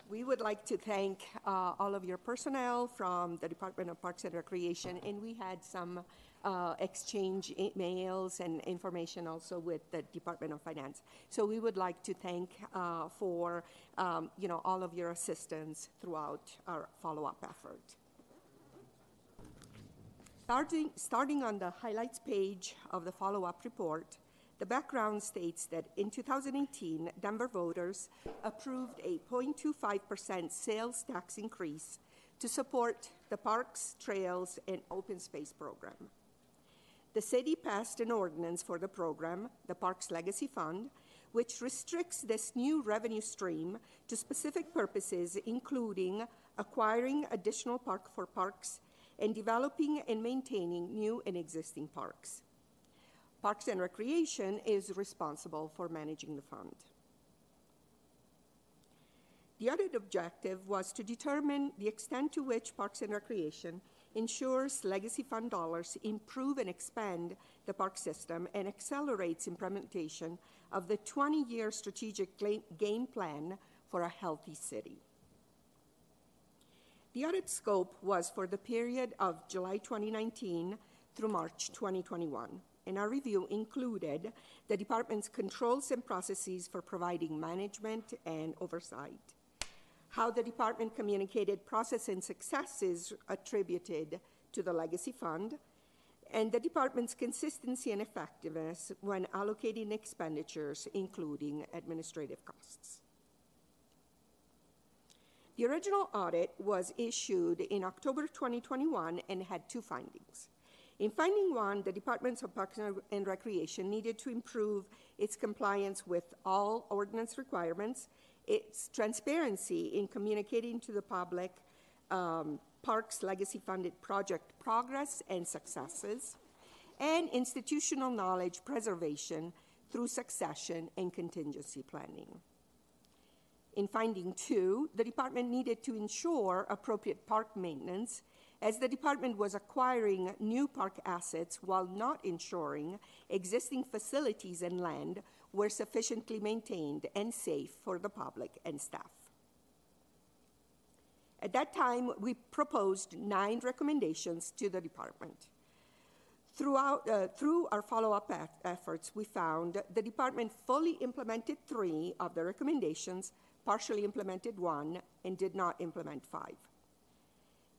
We would like to thank uh, all of your personnel from the Department of Parks and Recreation, and we had some uh, exchange emails and information also with the Department of Finance. So we would like to thank uh, for, um, you know, all of your assistance throughout our follow-up effort. Starting, starting on the highlights page of the follow-up report, the background states that in 2018, Denver voters approved a 0.25% sales tax increase to support the parks, trails, and open space program. The city passed an ordinance for the program, the Parks Legacy Fund, which restricts this new revenue stream to specific purposes, including acquiring additional park for parks and developing and maintaining new and existing parks. Parks and Recreation is responsible for managing the fund. The audit objective was to determine the extent to which Parks and Recreation ensures legacy fund dollars improve and expand the park system and accelerates implementation of the 20 year strategic game plan for a healthy city. The audit scope was for the period of July 2019 through March 2021, and our review included the department's controls and processes for providing management and oversight, how the department communicated process and successes attributed to the legacy fund, and the department's consistency and effectiveness when allocating expenditures, including administrative costs. The original audit was issued in October 2021 and had two findings. In finding one, the Department of Parks and Recreation needed to improve its compliance with all ordinance requirements, its transparency in communicating to the public um, Parks Legacy Funded project progress and successes, and institutional knowledge preservation through succession and contingency planning. In finding two, the department needed to ensure appropriate park maintenance as the department was acquiring new park assets while not ensuring existing facilities and land were sufficiently maintained and safe for the public and staff. At that time, we proposed nine recommendations to the department. Throughout, uh, through our follow-up e- efforts, we found the department fully implemented three of the recommendations, partially implemented one, and did not implement five.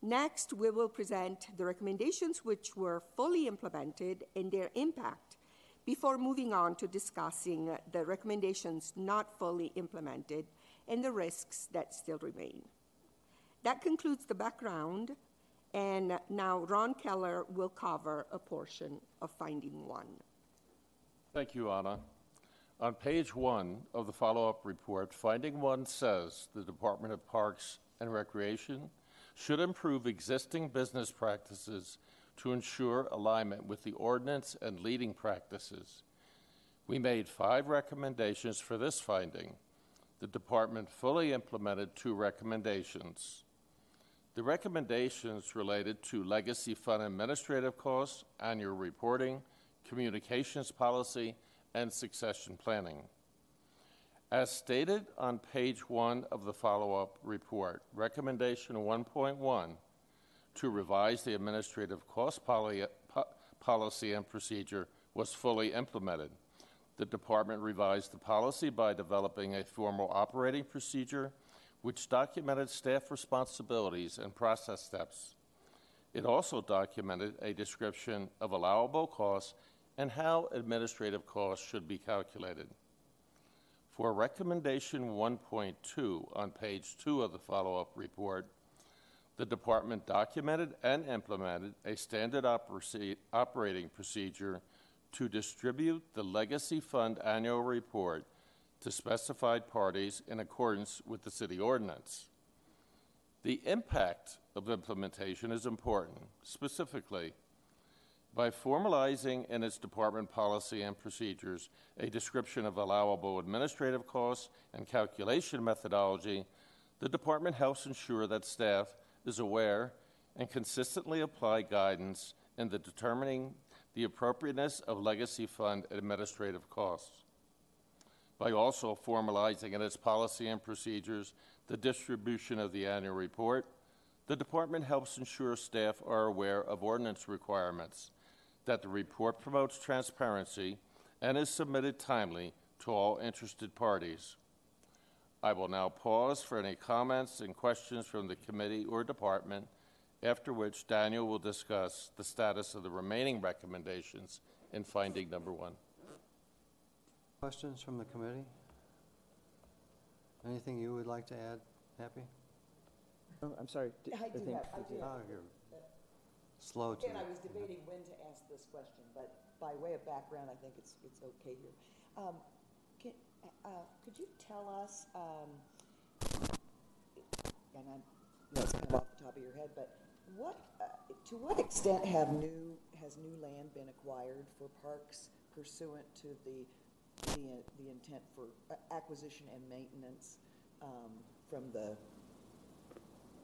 Next, we will present the recommendations which were fully implemented and their impact before moving on to discussing the recommendations not fully implemented and the risks that still remain. That concludes the background, and now Ron Keller will cover a portion of finding one. Thank you, Anna. On page one of the follow-up report, finding one says the Department of Parks and Recreation should improve existing business practices to ensure alignment with the ordinance and leading practices. We made five recommendations for this finding. The department fully implemented two recommendations. The recommendations related to legacy fund administrative costs, annual reporting, communications policy, and succession planning. As stated on page one of the follow up report, recommendation 1.1 to revise the administrative cost po- policy and procedure was fully implemented. The department revised the policy by developing a formal operating procedure which documented staff responsibilities and process steps. It also documented a description of allowable costs and how administrative costs should be calculated. For recommendation 1.2 on page 2 of the follow-up report, the department documented and implemented a standard opera- operating procedure to distribute the Legacy Fund annual report to specified parties in accordance with the city ordinance. The impact of implementation is important, specifically by formalizing in its department policy and procedures a description of allowable administrative costs and calculation methodology, the department helps ensure that staff is aware and consistently apply guidance in the determining the appropriateness of legacy fund administrative costs. By also formalizing in its policy and procedures the distribution of the annual report, the department helps ensure staff are aware of ordinance requirements, that the report promotes transparency and is submitted timely to all interested parties. I will now pause for any comments and questions from the committee or department, after which Daniel will discuss the status of the remaining recommendations in finding number one. Questions from the committee? Anything you would like to add, Happy? Oh, I'm sorry. d- I do think- have, I do Oh, you're slow to. Again, I was debating when to ask this question, but by way of background, I think it's, it's okay here. Um, can, uh, could you tell us, um, and I'm, it's kind of off the top of your head, but what, uh, to what extent have new, has new land been acquired for parks pursuant to the, the, the intent for acquisition and maintenance, um, from the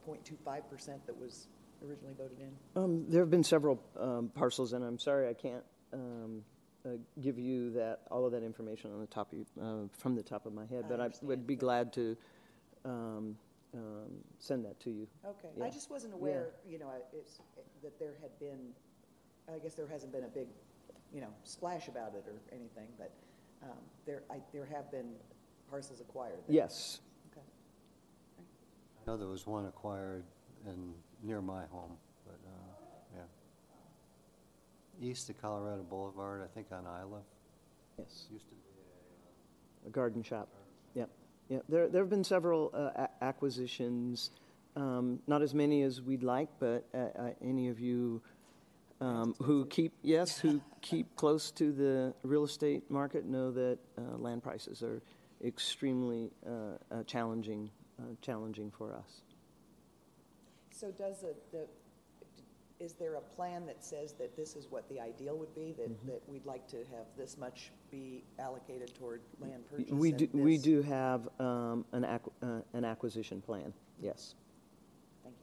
0.25 percent that was originally voted in? Um, there have been several um, parcels, and I'm sorry I can't um, uh, give you that all of that information on the top of you, uh, from the top of my head, I but I understand, would be glad to um, um, send that to you. Okay, Yeah. I just wasn't aware, you know, I- it's, that there had been, I guess there hasn't been a big, you know, splash about it or anything, but um, there, I, there have been parcels acquired. there. Yes. Okay. I know there was one acquired in, near my home, but, yeah. East of Colorado Boulevard, I think on Isla, Yes. used to be A garden shop. Yeah, yeah. There, there have been several uh, a- acquisitions, um, not as many as we'd like, but uh, uh, any of you um, who keep, yes, who keep close to the real estate market know that uh, land prices are extremely uh, uh, challenging, uh, challenging for us. So does the, the, is there a plan that says that this is what the ideal would be, that, Mm-hmm. that we'd like to have this much be allocated toward land purchase? We and do, we this- do have um, an, acqu- uh, an acquisition plan, yes. Thank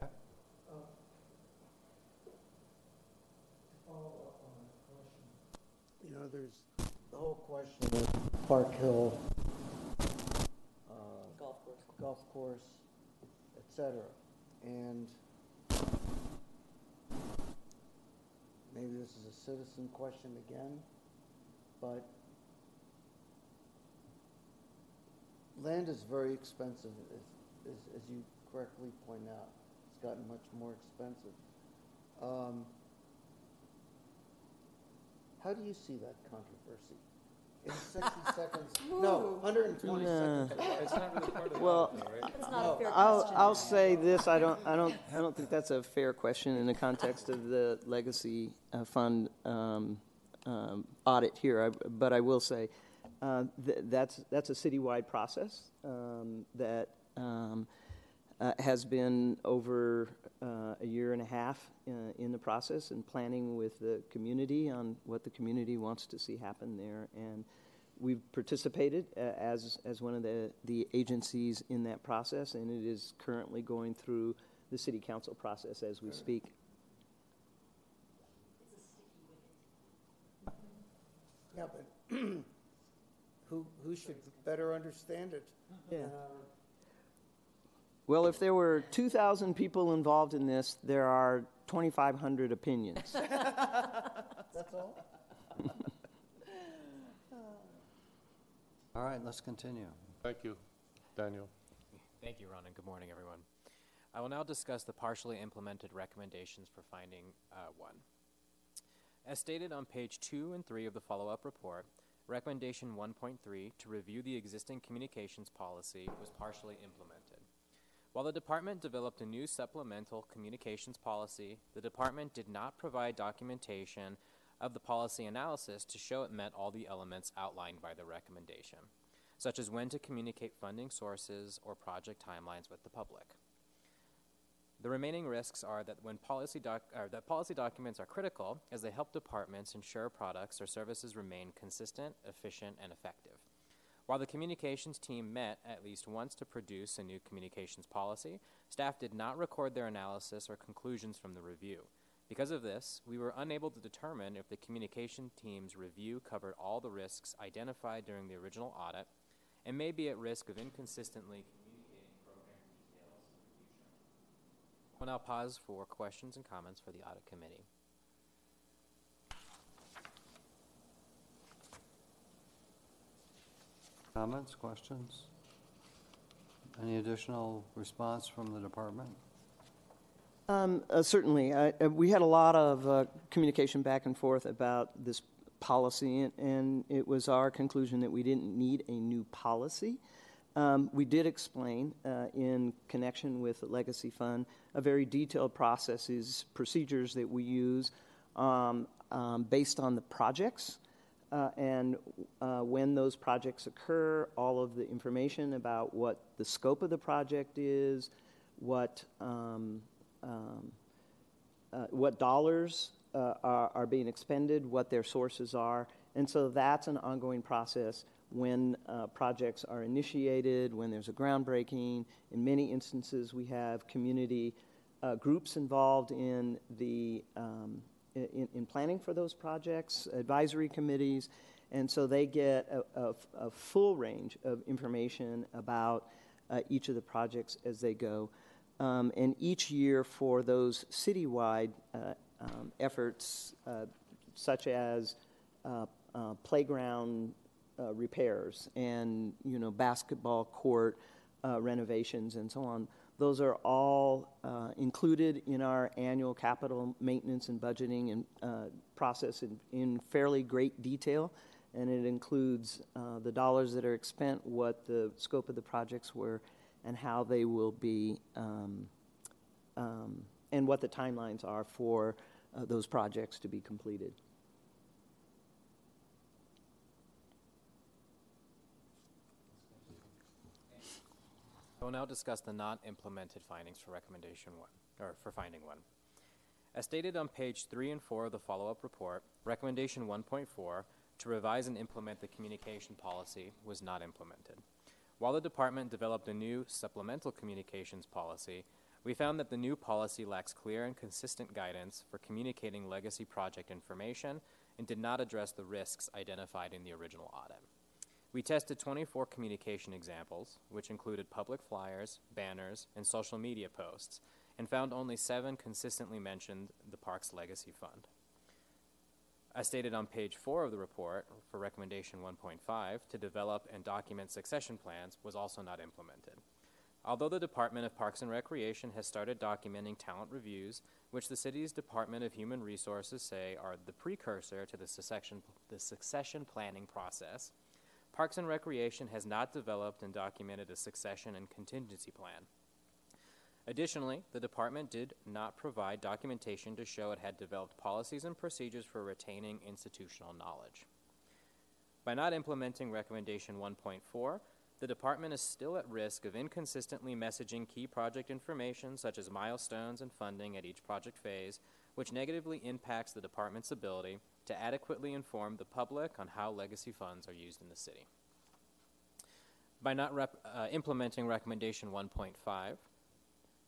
you. follow up on that question. You know, there's the whole question of Park Hill, uh, Golf course. golf course, et cetera. And maybe this is a citizen question again, but land is very expensive, as, as, as you correctly point out. It's gotten much more expensive. Um, how do you see that controversy? In 60 seconds, no, 120 Nah. seconds. It's not really part of the Well, vote, though, right? It's not a fair I'll, question. I'll say this, I don't, I don't, I don't think that's a fair question in the context of the legacy uh, fund um, um, audit here, I- but I will say, uh, th- that's, that's a citywide process um, that um, uh, has been over uh, a year and a half uh, in the process and planning with the community on what the community wants to see happen there. And we've participated uh, as, as one of the, the agencies in that process, and it is currently going through the city council process as we speak. Yeah, but who, who should better understand it? Yeah. Well, if there were 2,000 people involved in this, there are 2,500 opinions. That's all? All right, let's continue. Thank you, Daniel. Thank you, Ron, and good morning, everyone. I will now discuss the partially implemented recommendations for finding uh, one. As stated on page 2 and 3 of the follow up report, recommendation 1.3 to review the existing communications policy was partially implemented. While the department developed a new supplemental communications policy, the department did not provide documentation of the policy analysis to show it met all the elements outlined by the recommendation, such as when to communicate funding sources or project timelines with the public. The remaining risks are that when policy doc, that policy documents are critical as they help departments ensure products or services remain consistent, efficient, and effective. While the communications team met at least once to produce a new communications policy, staff did not record their analysis or conclusions from the review. Because of this, we were unable to determine if the communication team's review covered all the risks identified during the original audit and may be at risk of inconsistently communicating program details in the future. We'll now pause for questions and comments for the audit committee. Comments, questions? Any additional response from the department? Um, uh, certainly. Uh, uh, we had a lot of uh, communication back and forth about this policy, and, and, it was our conclusion that we didn't need a new policy. Um, we did explain uh, in connection with the Legacy Fund a very detailed processes, procedures that we use um, um, based on the projects uh, and uh, when those projects occur, all of the information about what the scope of the project is, what um, um, uh, what dollars uh, are, are, being expended, what their sources are, and so that's an ongoing process when uh, projects are initiated, when there's a groundbreaking. In many instances, we have community uh, groups involved in the um, in, in, planning for those projects, advisory committees, and so they get a, a, a full range of information about uh, each of the projects as they go. Um, and each year for those citywide uh, um, efforts, uh, such as uh, uh, playground uh, repairs and you know basketball court renovations and so on, those are all included in our annual capital maintenance and budgeting and process in, in, fairly great detail. And it includes the dollars that are spent, what the scope of the projects were, and how they will be, um, um, and what the timelines are for uh, those projects to be completed. We'll now discuss the not implemented findings for recommendation one, or for finding one. As stated on page 3 and 4 of the follow up report, recommendation 1.4 to revise and implement the communication policy was not implemented. While the department developed a new supplemental communications policy, we found that the new policy lacks clear and consistent guidance for communicating legacy project information and did not address the risks identified in the original audit. We tested 24 communication examples, which included public flyers, banners, and social media posts, and found only seven consistently mentioned the park's legacy fund. As stated on page 4 of the report, for recommendation 1.5, to develop and document succession plans was also not implemented. Although the Department of Parks and Recreation has started documenting talent reviews, which the city's Department of Human Resources say are the precursor to the succession, the succession planning process, Parks and Recreation has not developed and documented a succession and contingency plan. Additionally, the department did not provide documentation to show it had developed policies and procedures for retaining institutional knowledge. By not implementing recommendation 1.4, the department is still at risk of inconsistently messaging key project information such as milestones and funding at each project phase, which negatively impacts the department's ability to adequately inform the public on how legacy funds are used in the city. By not rep- uh, implementing recommendation 1.5,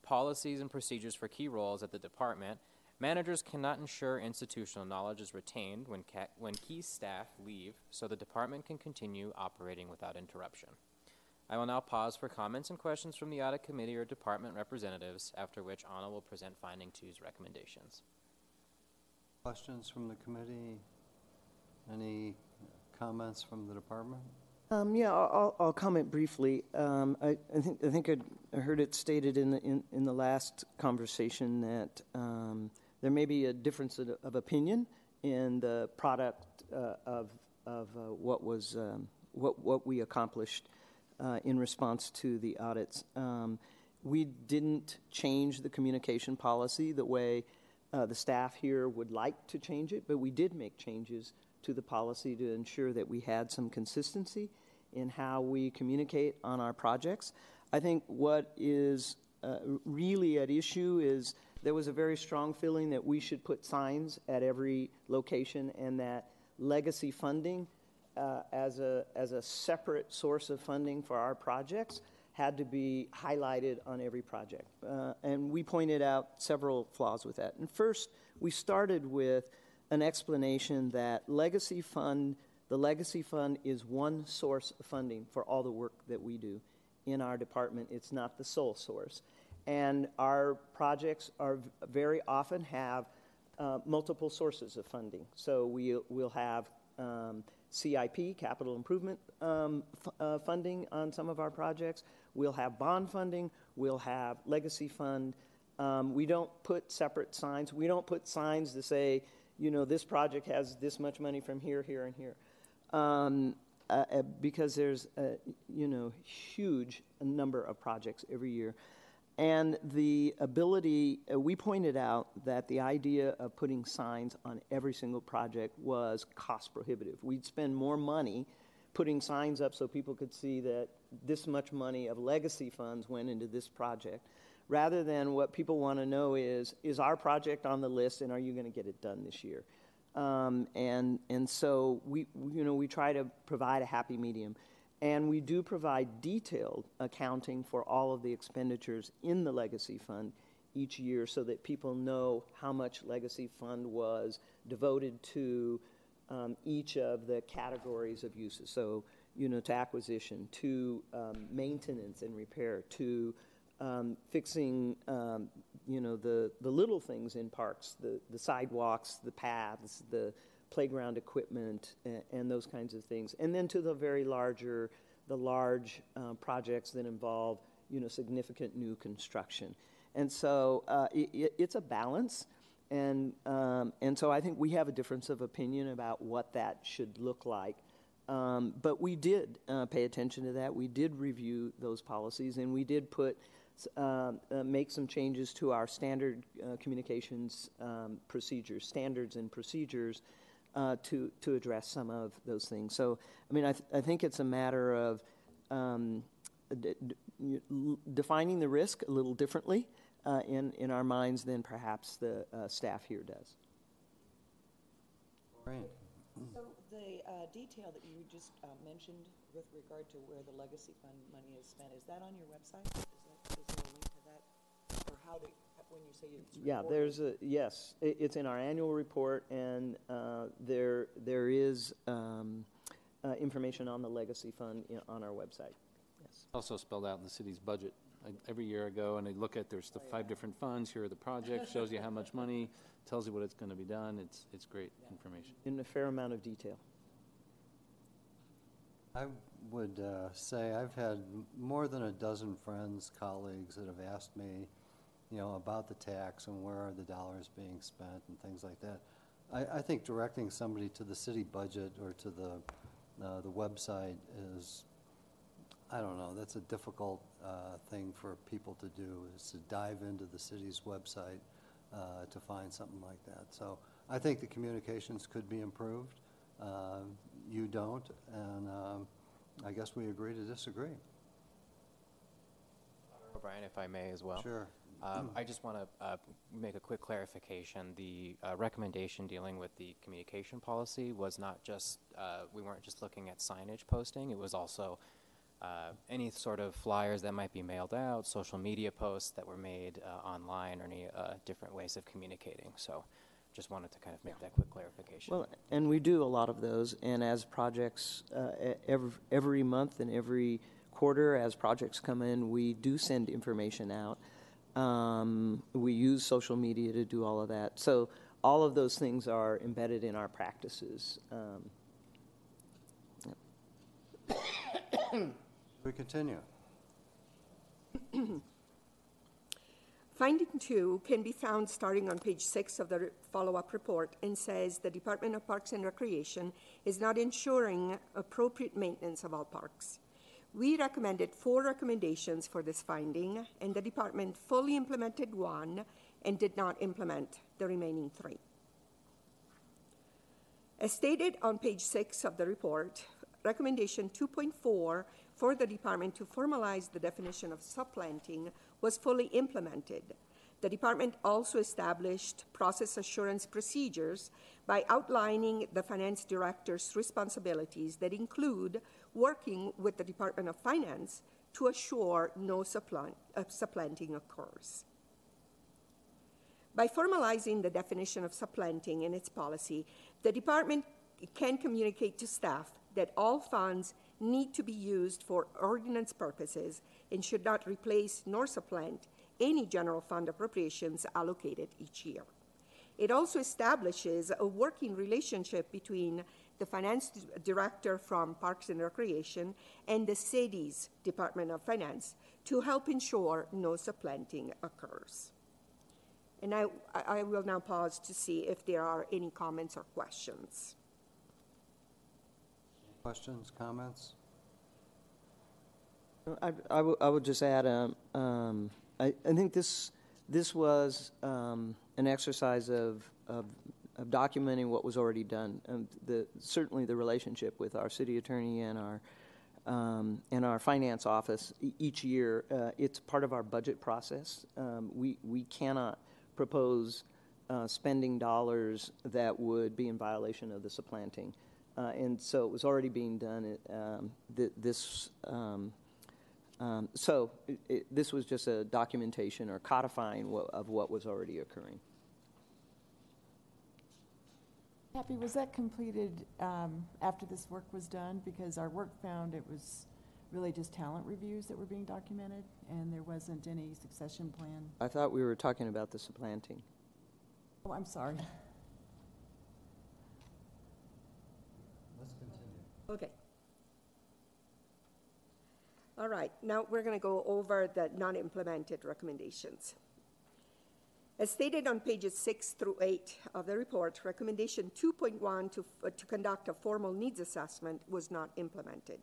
policies and procedures for key roles at the department, managers cannot ensure institutional knowledge is retained when, ca- when key staff leave so the department can continue operating without interruption. I will now pause for comments and questions from the audit committee or department representatives, after which Anna will present finding two's recommendations. Questions from the committee? Any comments from the department? Um, yeah, I'll, I'll, comment briefly. Um, I, I, think I think I heard it stated in the in, in the last conversation that um, there may be a difference of, of, opinion in the product uh, of, of uh, what was um, what, what we accomplished uh, in response to the audits. Um, we didn't change the communication policy the way uh, the staff here would like to change it, but we did make changes to the policy to ensure that we had some consistency in how we communicate on our projects. I think what is uh, really at issue is there was a very strong feeling that we should put signs at every location and that legacy funding uh, as, a, as a separate source of funding for our projects had to be highlighted on every project. Uh, and we pointed out several flaws with that. And first, we started with an explanation that legacy fund, the legacy fund is one source of funding for all the work that we do in our department. It's not the sole source. And our projects are very often have uh, multiple sources of funding. So we, will have um, CIP, capital improvement um, uh, funding on some of our projects. We'll have bond funding. We'll have legacy fund. Um, we don't put separate signs. We don't put signs to say, you know, this project has this much money from here, here, and here. Um, uh, uh, because there's a, you know, huge number of projects every year. And the ability, uh, we pointed out that the idea of putting signs on every single project was cost prohibitive. We'd spend more money putting signs up so people could see that this much money of legacy funds went into this project, rather than what people want to know is is our project on the list and are you going to get it done this year? Um, and and so we you know we try to provide a happy medium. And we do provide detailed accounting for all of the expenditures in the legacy fund each year so that people know how much legacy fund was devoted to um, each of the categories of uses. So, you know, to acquisition, to um, maintenance and repair, to um, fixing, um, you know, the, the little things in parks, the, the sidewalks, the paths, the playground equipment and, and, those kinds of things. And then to the very larger, the large uh, projects that involve, you know, significant new construction. And so uh, it, it's a balance. And, um, and so I think we have a difference of opinion about what that should look like. Um, but we did uh, pay attention to that. We did review those policies, and we did put uh, uh, make some changes to our standard uh, communications um, procedures, standards and procedures uh, to, to address some of those things. So, I mean, I, th- I think it's a matter of um, d- d- defining the risk a little differently uh, in, in our minds than perhaps the uh, staff here does. Right. So the uh, detail that you just uh, mentioned with regard to where the legacy fund money is spent, is that on your website? Is, that, is there a link to that? Or how do, when you say it's Yeah, reported? there's a, yes, it, it's in our annual report, and uh, there, there is um, uh, information on the legacy fund in, on our website. Yes. Also spelled out in the city's budget. I, every year I go and I look at, there's the five different funds, here are the projects, shows you how much money, tells you what it's going to be done. It's, it's great information. In a fair amount of detail. I would uh, say I've had m- more than a dozen friends, colleagues that have asked me, you know, about the tax and where are the dollars being spent and things like that. I, I think directing somebody to the city budget or to the, uh, the website is, I don't know, that's a difficult uh, thing for people to do, is to dive into the city's website uh, to find something like that. So I think the communications could be improved. Uh, You don't, and um, I guess we agree to disagree. O'Brien, if I may as well. Sure. Um, I just want to uh, make a quick clarification. The uh, recommendation dealing with the communication policy was not just, uh, we weren't just looking at signage posting, it was also uh, any sort of flyers that might be mailed out, social media posts that were made uh, online, or any uh, different ways of communicating. So just wanted to kind of make that quick clarification. Well, and we do a lot of those, and as projects, every, every month and every quarter, as projects come in, we do send information out. Um, we use social media to do all of that. So all of those things are embedded in our practices. Um, We continue. Finding two can be found starting on page six of the re- follow-up report and says the Department of Parks and Recreation is not ensuring appropriate maintenance of all parks. We recommended four recommendations for this finding, and the department fully implemented one and did not implement the remaining three. As stated on page six of the report, recommendation 2.4 for the department to formalize the definition of supplanting was fully implemented. The department also established process assurance procedures by outlining the finance director's responsibilities that include working with the Department of Finance to assure no supplant, uh, supplanting occurs. By formalizing the definition of supplanting in its policy, the department can communicate to staff that all funds need to be used for ordinance purposes and should not replace nor supplant any general fund appropriations allocated each year. It also establishes a working relationship between the finance director from Parks and Recreation and the city's Department of Finance to help ensure no supplanting occurs. And I, I will now pause to see if there are any comments or questions. Questions, comments? I, I, w- I would just add, um, um, I, I think this, this was um, an exercise of, of, of documenting what was already done. Um, the, certainly the relationship with our city attorney and our, um, and our finance office each year, uh, it's part of our budget process. Um, we, we cannot propose uh, spending dollars that would be in violation of the supplanting. Uh, and so it was already being done. Um, th- this, um, so it, it, this was just a documentation or codifying what, of what was already occurring. Happy, was that completed um, after this work was done? Because our work found it was really just talent reviews that were being documented, and there wasn't any succession plan. I thought we were talking about the supplanting. Oh, I'm sorry. Let's continue. Okay. All right, now we're going to go over the non-implemented recommendations. As stated on pages six through eight of the report, recommendation 2.1 to, uh, to conduct a formal needs assessment was not implemented.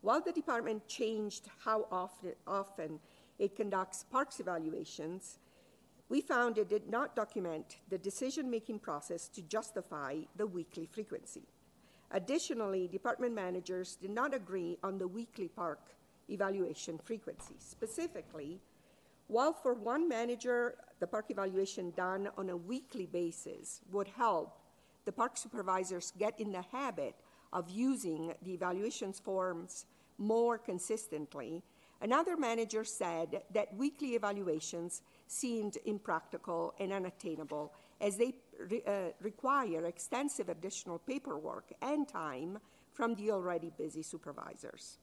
While the department changed how often, often it conducts parks evaluations, we found it did not document the decision-making process to justify the weekly frequency. Additionally, department managers did not agree on the weekly park evaluation frequency. Specifically, while for one manager, the park evaluation done on a weekly basis would help the park supervisors get in the habit of using the evaluations forms more consistently, another manager said that weekly evaluations seemed impractical and unattainable as they re- uh, require extensive additional paperwork and time from the already busy supervisors.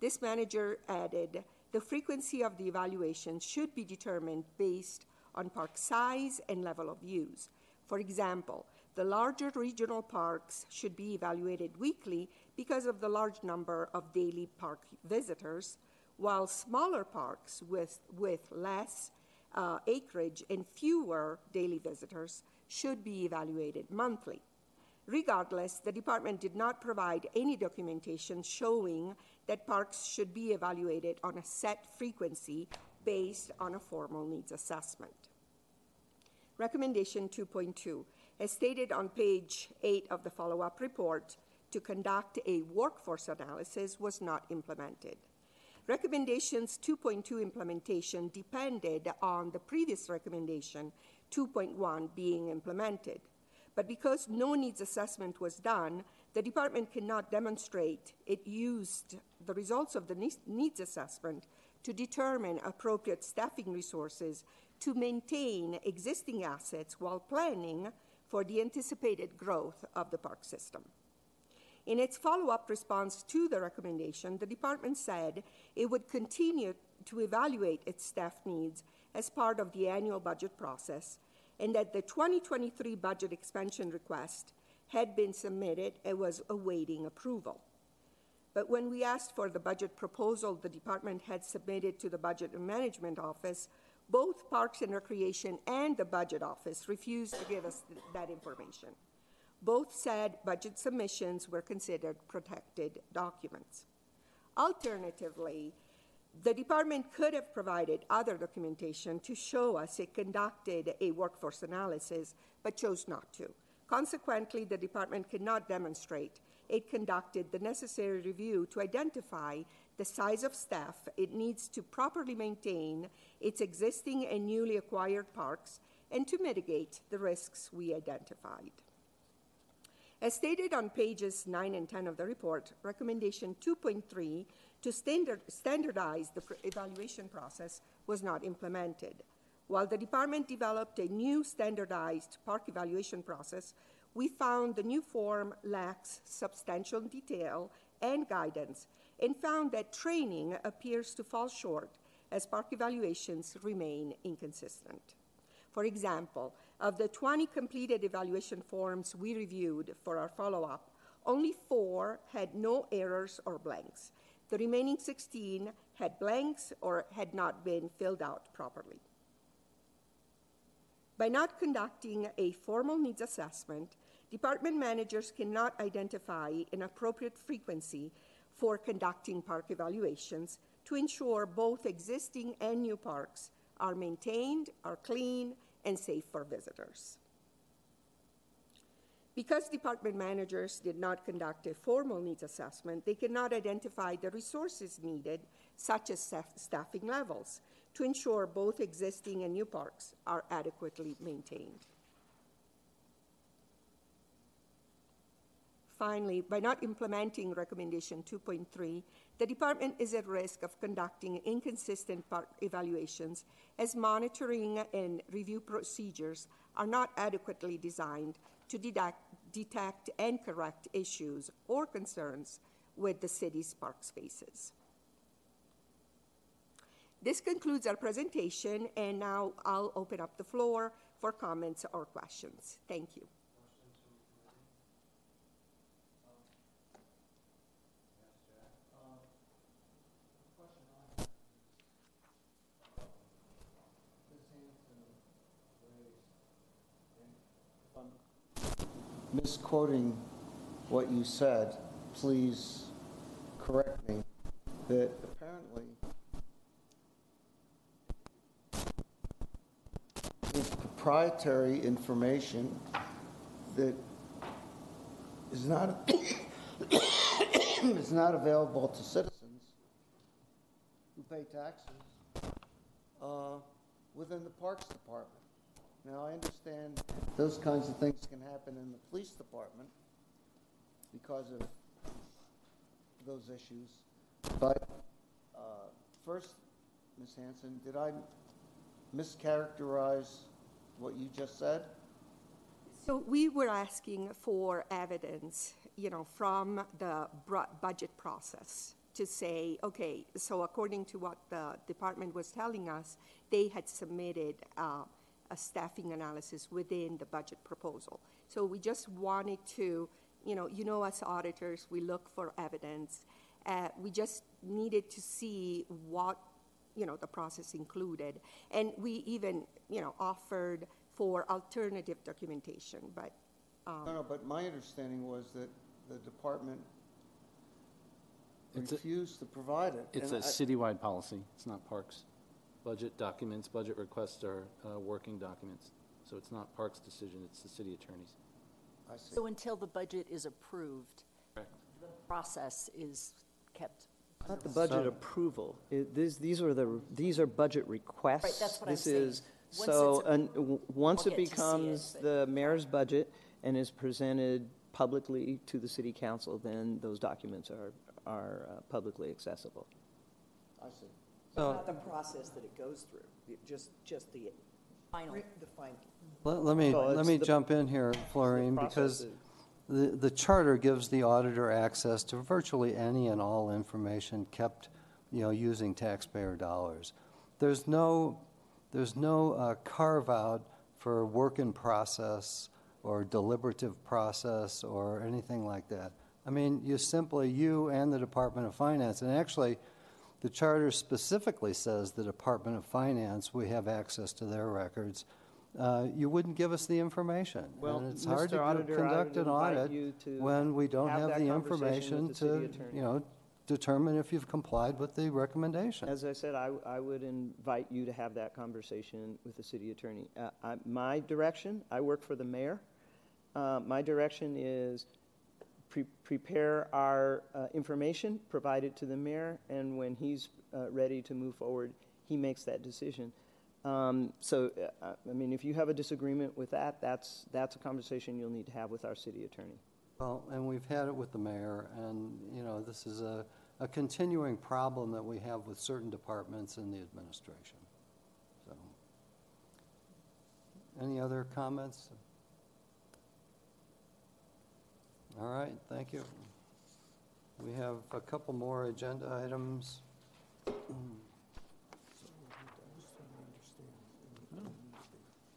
This manager added the frequency of the evaluation should be determined based on park size and level of use. For example, the larger regional parks should be evaluated weekly because of the large number of daily park visitors, while smaller parks with, with less uh, acreage and fewer daily visitors should be evaluated monthly. Regardless, the department did not provide any documentation showing that parks should be evaluated on a set frequency based on a formal needs assessment. Recommendation 2.2, as stated on page 8 of the follow up report, to conduct a workforce analysis was not implemented. Recommendations 2.2 implementation depended on the previous recommendation 2.1 being implemented. But because no needs assessment was done, the department cannot demonstrate it used the results of the needs assessment to determine appropriate staffing resources to maintain existing assets while planning for the anticipated growth of the park system. In its follow up response to the recommendation, the department said it would continue to evaluate its staff needs as part of the annual budget process and that the 2023 budget expansion request had been submitted and was awaiting approval. But when we asked for the budget proposal the department had submitted to the Budget and Management Office, Both Parks and Recreation and the Budget Office refused to give us th- that information. Both said budget submissions were considered protected documents. Alternatively, the department could have provided other documentation to show us it conducted a workforce analysis, but chose not to. Consequently, the department could not demonstrate it conducted the necessary review to identify the size of staff it needs to properly maintain its existing and newly acquired parks and to mitigate the risks we identified. As stated on pages 9 and 10 of the report, recommendation 2.3 to standard, standardize the evaluation process was not implemented. While the department developed a new standardized park evaluation process, we found the new form lacks substantial detail and guidance and found that training appears to fall short as park evaluations remain inconsistent. For example, of the 20 completed evaluation forms we reviewed for our follow up, only four had no errors or blanks. The remaining 16 had blanks or had not been filled out properly. By not conducting a formal needs assessment, department managers cannot identify an appropriate frequency for conducting park evaluations to ensure both existing and new parks are maintained, are clean, and safe for visitors. Because department managers did not conduct a formal needs assessment, they cannot identify the resources needed, such as staffing levels, to ensure both existing and new parks are adequately maintained. Finally, by not implementing recommendation 2.3, the department is at risk of conducting inconsistent park evaluations as monitoring and review procedures are not adequately designed to detect, and correct issues or concerns with the city's park spaces. This concludes our presentation, and now I'll open up the floor for comments or questions. Thank you. misquoting what you said, please correct me, that apparently it's proprietary information that is not, is not available to citizens who pay taxes uh, within the Parks Department. Now, I understand those kinds of things can happen in the police department because of those issues. But uh, first, Ms. Hanson, did I mischaracterize what you just said? So we were asking for evidence, you know, from the budget process to say, okay, so according to what the department was telling us, they had submitted uh, a staffing analysis within the budget proposal. So we just wanted to, you know, you know, as auditors, we look for evidence. Uh, we just needed to see what, you know, the process included, and we even, you know, offered for alternative documentation. But um, No, no, but my understanding was that the department It's a- refused to provide it. It's a And I- citywide policy, it's not parks. Budget documents, budget requests are uh, working documents. So it's not Parks' decision, it's the city attorney's. I see. So until the budget is approved, Correct. the process is kept. Not the budget So- approval. It- These, these are the, these are budget requests. Right, that's what I'm This saying. is, Once so, it's a- and w- once I'll it get to see it, becomes but- the mayor's budget and is presented publicly to the city council, then those documents are, are uh, publicly accessible. I see. So- Not the process that it goes through, it just, just the Final. the final. Let, let me, Well, let it's me the- jump in here, Florine, process because is- the, the charter gives the auditor access to virtually any and all information kept, you know, using taxpayer dollars. There's no, there's no uh, carve-out for work in process or deliberative process or anything like that. I mean, you simply, you and the Department of Finance, and actually, the charter specifically says the Department of Finance, we have access to their records, uh, you wouldn't give us the information. Well, And it's hard Mr. to Auditor, I conduct would an invite audit to when we don't have have that the conversation information the city to, attorney. you know, determine if you've complied with the recommendation. As I said, I, I would invite you to have that conversation with the city attorney. Uh, I, my direction, I work for the mayor. Uh, my direction is pre- prepare our uh, information, provide it to the mayor, and when he's uh, ready to move forward, he makes that decision. Um, so, uh, I mean, if you have a disagreement with that, that's, that's a conversation you'll need to have with our city attorney. Well, and we've had it with the mayor, and, you know, this is a, a continuing problem that we have with certain departments in the administration. So, any other comments? All right, thank you. We have a couple more agenda items.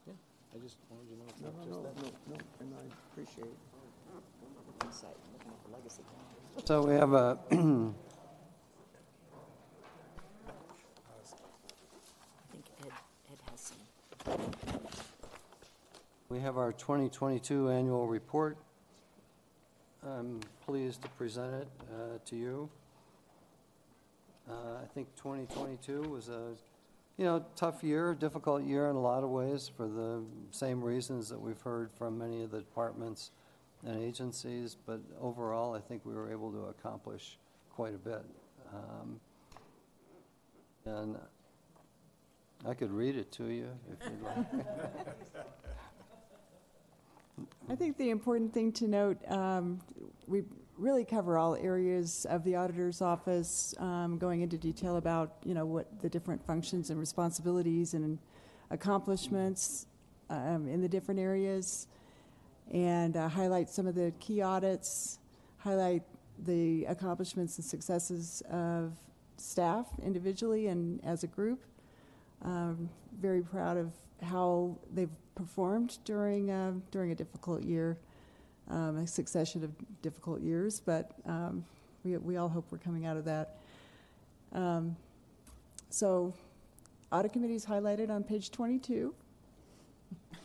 Yeah, I just wanted you to know it's No, no, no, no, no, and I appreciate it. Insight, looking at the legacy. So we have a, I think Ed, Ed has some. we have our 2022 annual report. I'm pleased to present it uh, to you. Uh, I think 2022 was a, you know, tough year, difficult year in a lot of ways for the same reasons that we've heard from many of the departments and agencies, but overall, I think we were able to accomplish quite a bit. Um, And I could read it to you if you'd like. I think the important thing to note, um, we really cover all areas of the auditor's office, um, going into detail about, you know, what the different functions and responsibilities and accomplishments um, in the different areas, and uh, highlight some of the key audits, highlight the accomplishments and successes of staff individually and as a group. Um, very proud of how they've performed during uh, during a difficult year, um, a succession of difficult years. But um, we we all hope we're coming out of that. Um, so, audit committee is highlighted on page 22.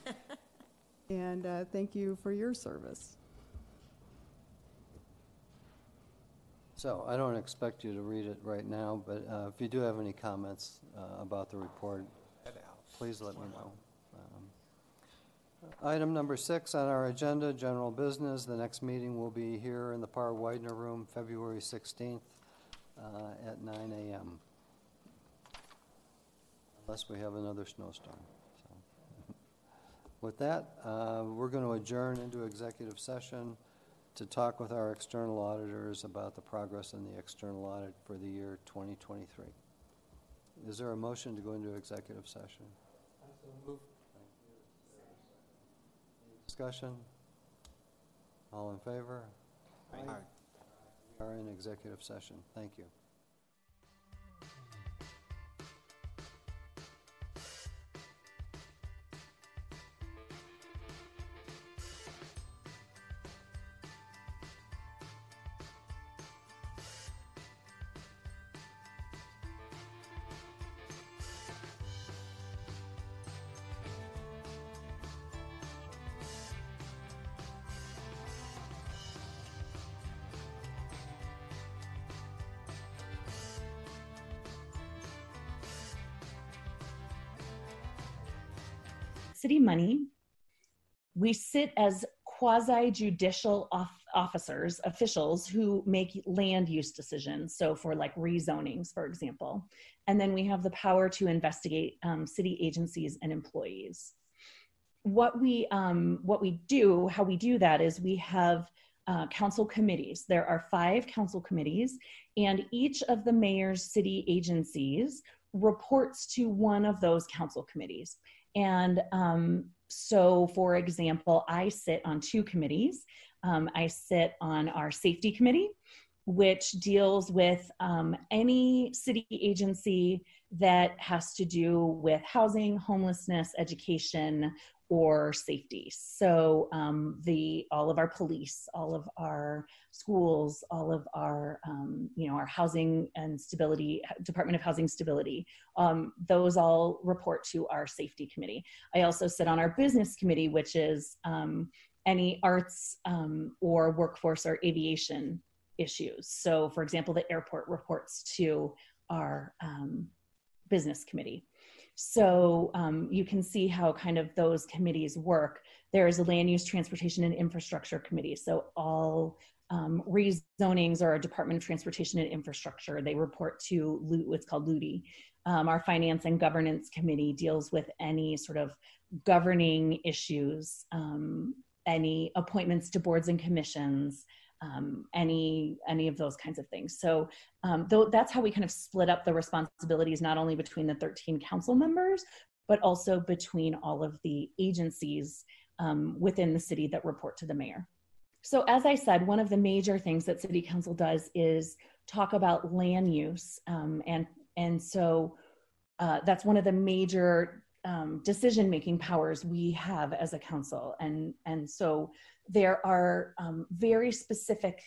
and uh, thank you for your service. So I don't expect you to read it right now, but uh, if you do have any comments uh, about the report, please let me know. Item number six on our agenda, general business. The next meeting will be here in the Parr-Widener Room, February 16th uh, at 9 a.m. Unless we have another snowstorm. So, With that, uh, we're going to adjourn into executive session to talk with our external auditors about the progress in the external audit for the year 2023. Is there a motion to go into executive session? Discussion? All in favor? Aye. We are in executive session. Thank you. City money. We sit as quasi judicial off- officers, officials who make land use decisions. So, for like rezonings, for example. And then we have the power to investigate um, city agencies and employees. What we, um, what we do, how we do that is we have uh, council committees. There are five council committees, and each of the mayor's city agencies reports to one of those council committees. And um, so, for example, I sit on two committees. Um, I sit on our safety committee, which deals with um, any city agency that has to do with housing, homelessness, education, or safety. So um, the all of our police, all of our schools, all of our um, you know our housing and stability Department of Housing Stability, um, those all report to our safety committee. I also sit on our business committee, which is um, any arts um, or workforce or aviation issues. So, for example, the airport reports to our um, business committee. So um, you can see how kind of those committees work. There's a land use, transportation, and infrastructure committee. So all um, rezonings are a Department of Transportation and Infrastructure. They report to what's called LUTI. Um, our Finance and Governance Committee deals with any sort of governing issues, um, any appointments to boards and commissions, um, any any of those kinds of things. So um, th- that's how we kind of split up the responsibilities, not only between the 13 council members, but also between all of the agencies um, within the city that report to the mayor. So as I said, one of the major things that City Council does is talk about land use, um, and and so uh, that's one of the major um, decision making powers we have as a council, and and so there are um, very specific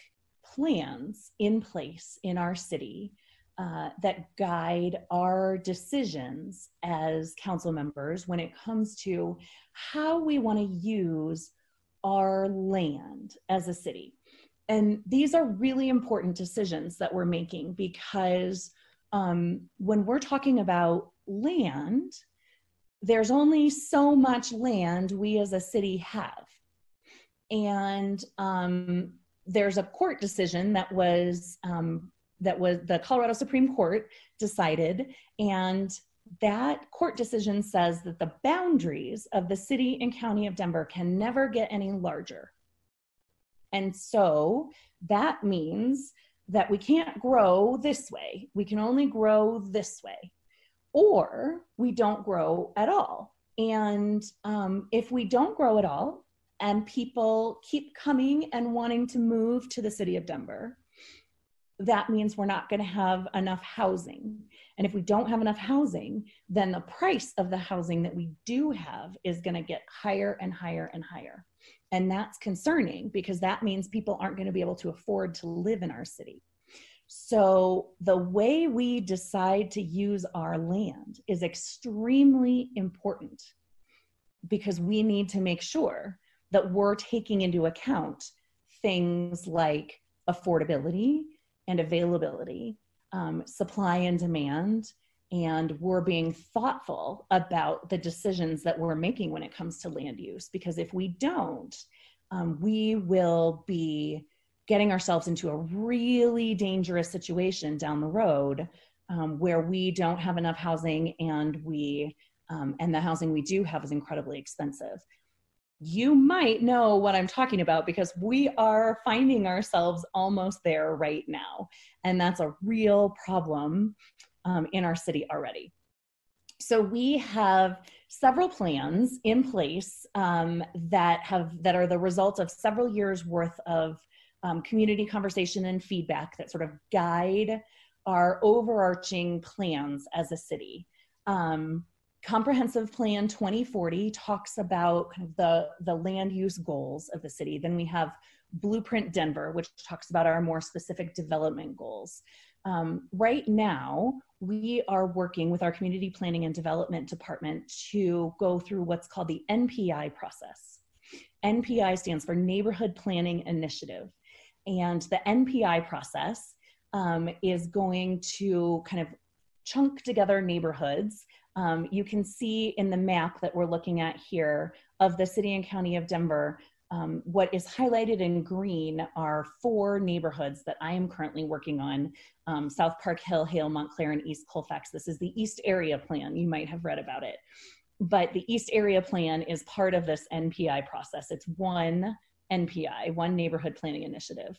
plans in place in our city uh, that guide our decisions as council members when it comes to how we want to use our land as a city. And these are really important decisions that we're making because um, when we're talking about land, there's only so much land we as a city have and um, there's a court decision that was um, that was the Colorado Supreme Court decided, and that court decision says that the boundaries of the city and county of Denver can never get any larger. And so that means that we can't grow this way. We can only grow this way, or we don't grow at all. And um, if we don't grow at all, and people keep coming and wanting to move to the city of Denver, that means we're not going to have enough housing. And if we don't have enough housing, then the price of the housing that we do have is going to get higher and higher and higher. And that's concerning because that means people aren't going to be able to afford to live in our city. So, the way we decide to use our land is extremely important because we need to make sure that we're taking into account things like affordability and availability, um, supply and demand, and we're being thoughtful about the decisions that we're making when it comes to land use. Because if we don't, um, we will be getting ourselves into a really dangerous situation down the road um, where we don't have enough housing and we um, and the housing we do have is incredibly expensive you might know what I'm talking about because we are finding ourselves almost there right now. And that's a real problem um, in our city already. So we have several plans in place um, that have that are the result of several years worth of um, community conversation and feedback that sort of guide our overarching plans as a city. Um, comprehensive plan 2040 talks about kind of the, the land use goals of the city. Then we have Blueprint Denver, which talks about our more specific development goals. Um, right now, we are working with our community planning and development department to go through what's called the NPI process. NPI stands for Neighborhood Planning Initiative. And the NPI process um, is going to kind of chunk together neighborhoods um, you can see in the map that we're looking at here of the city and county of Denver, um, what is highlighted in green are four neighborhoods that I am currently working on um, South Park Hill, Hale, Montclair, and East Colfax. This is the East Area Plan. You might have read about it. But the East Area Plan is part of this NPI process. It's one NPI, one neighborhood planning initiative.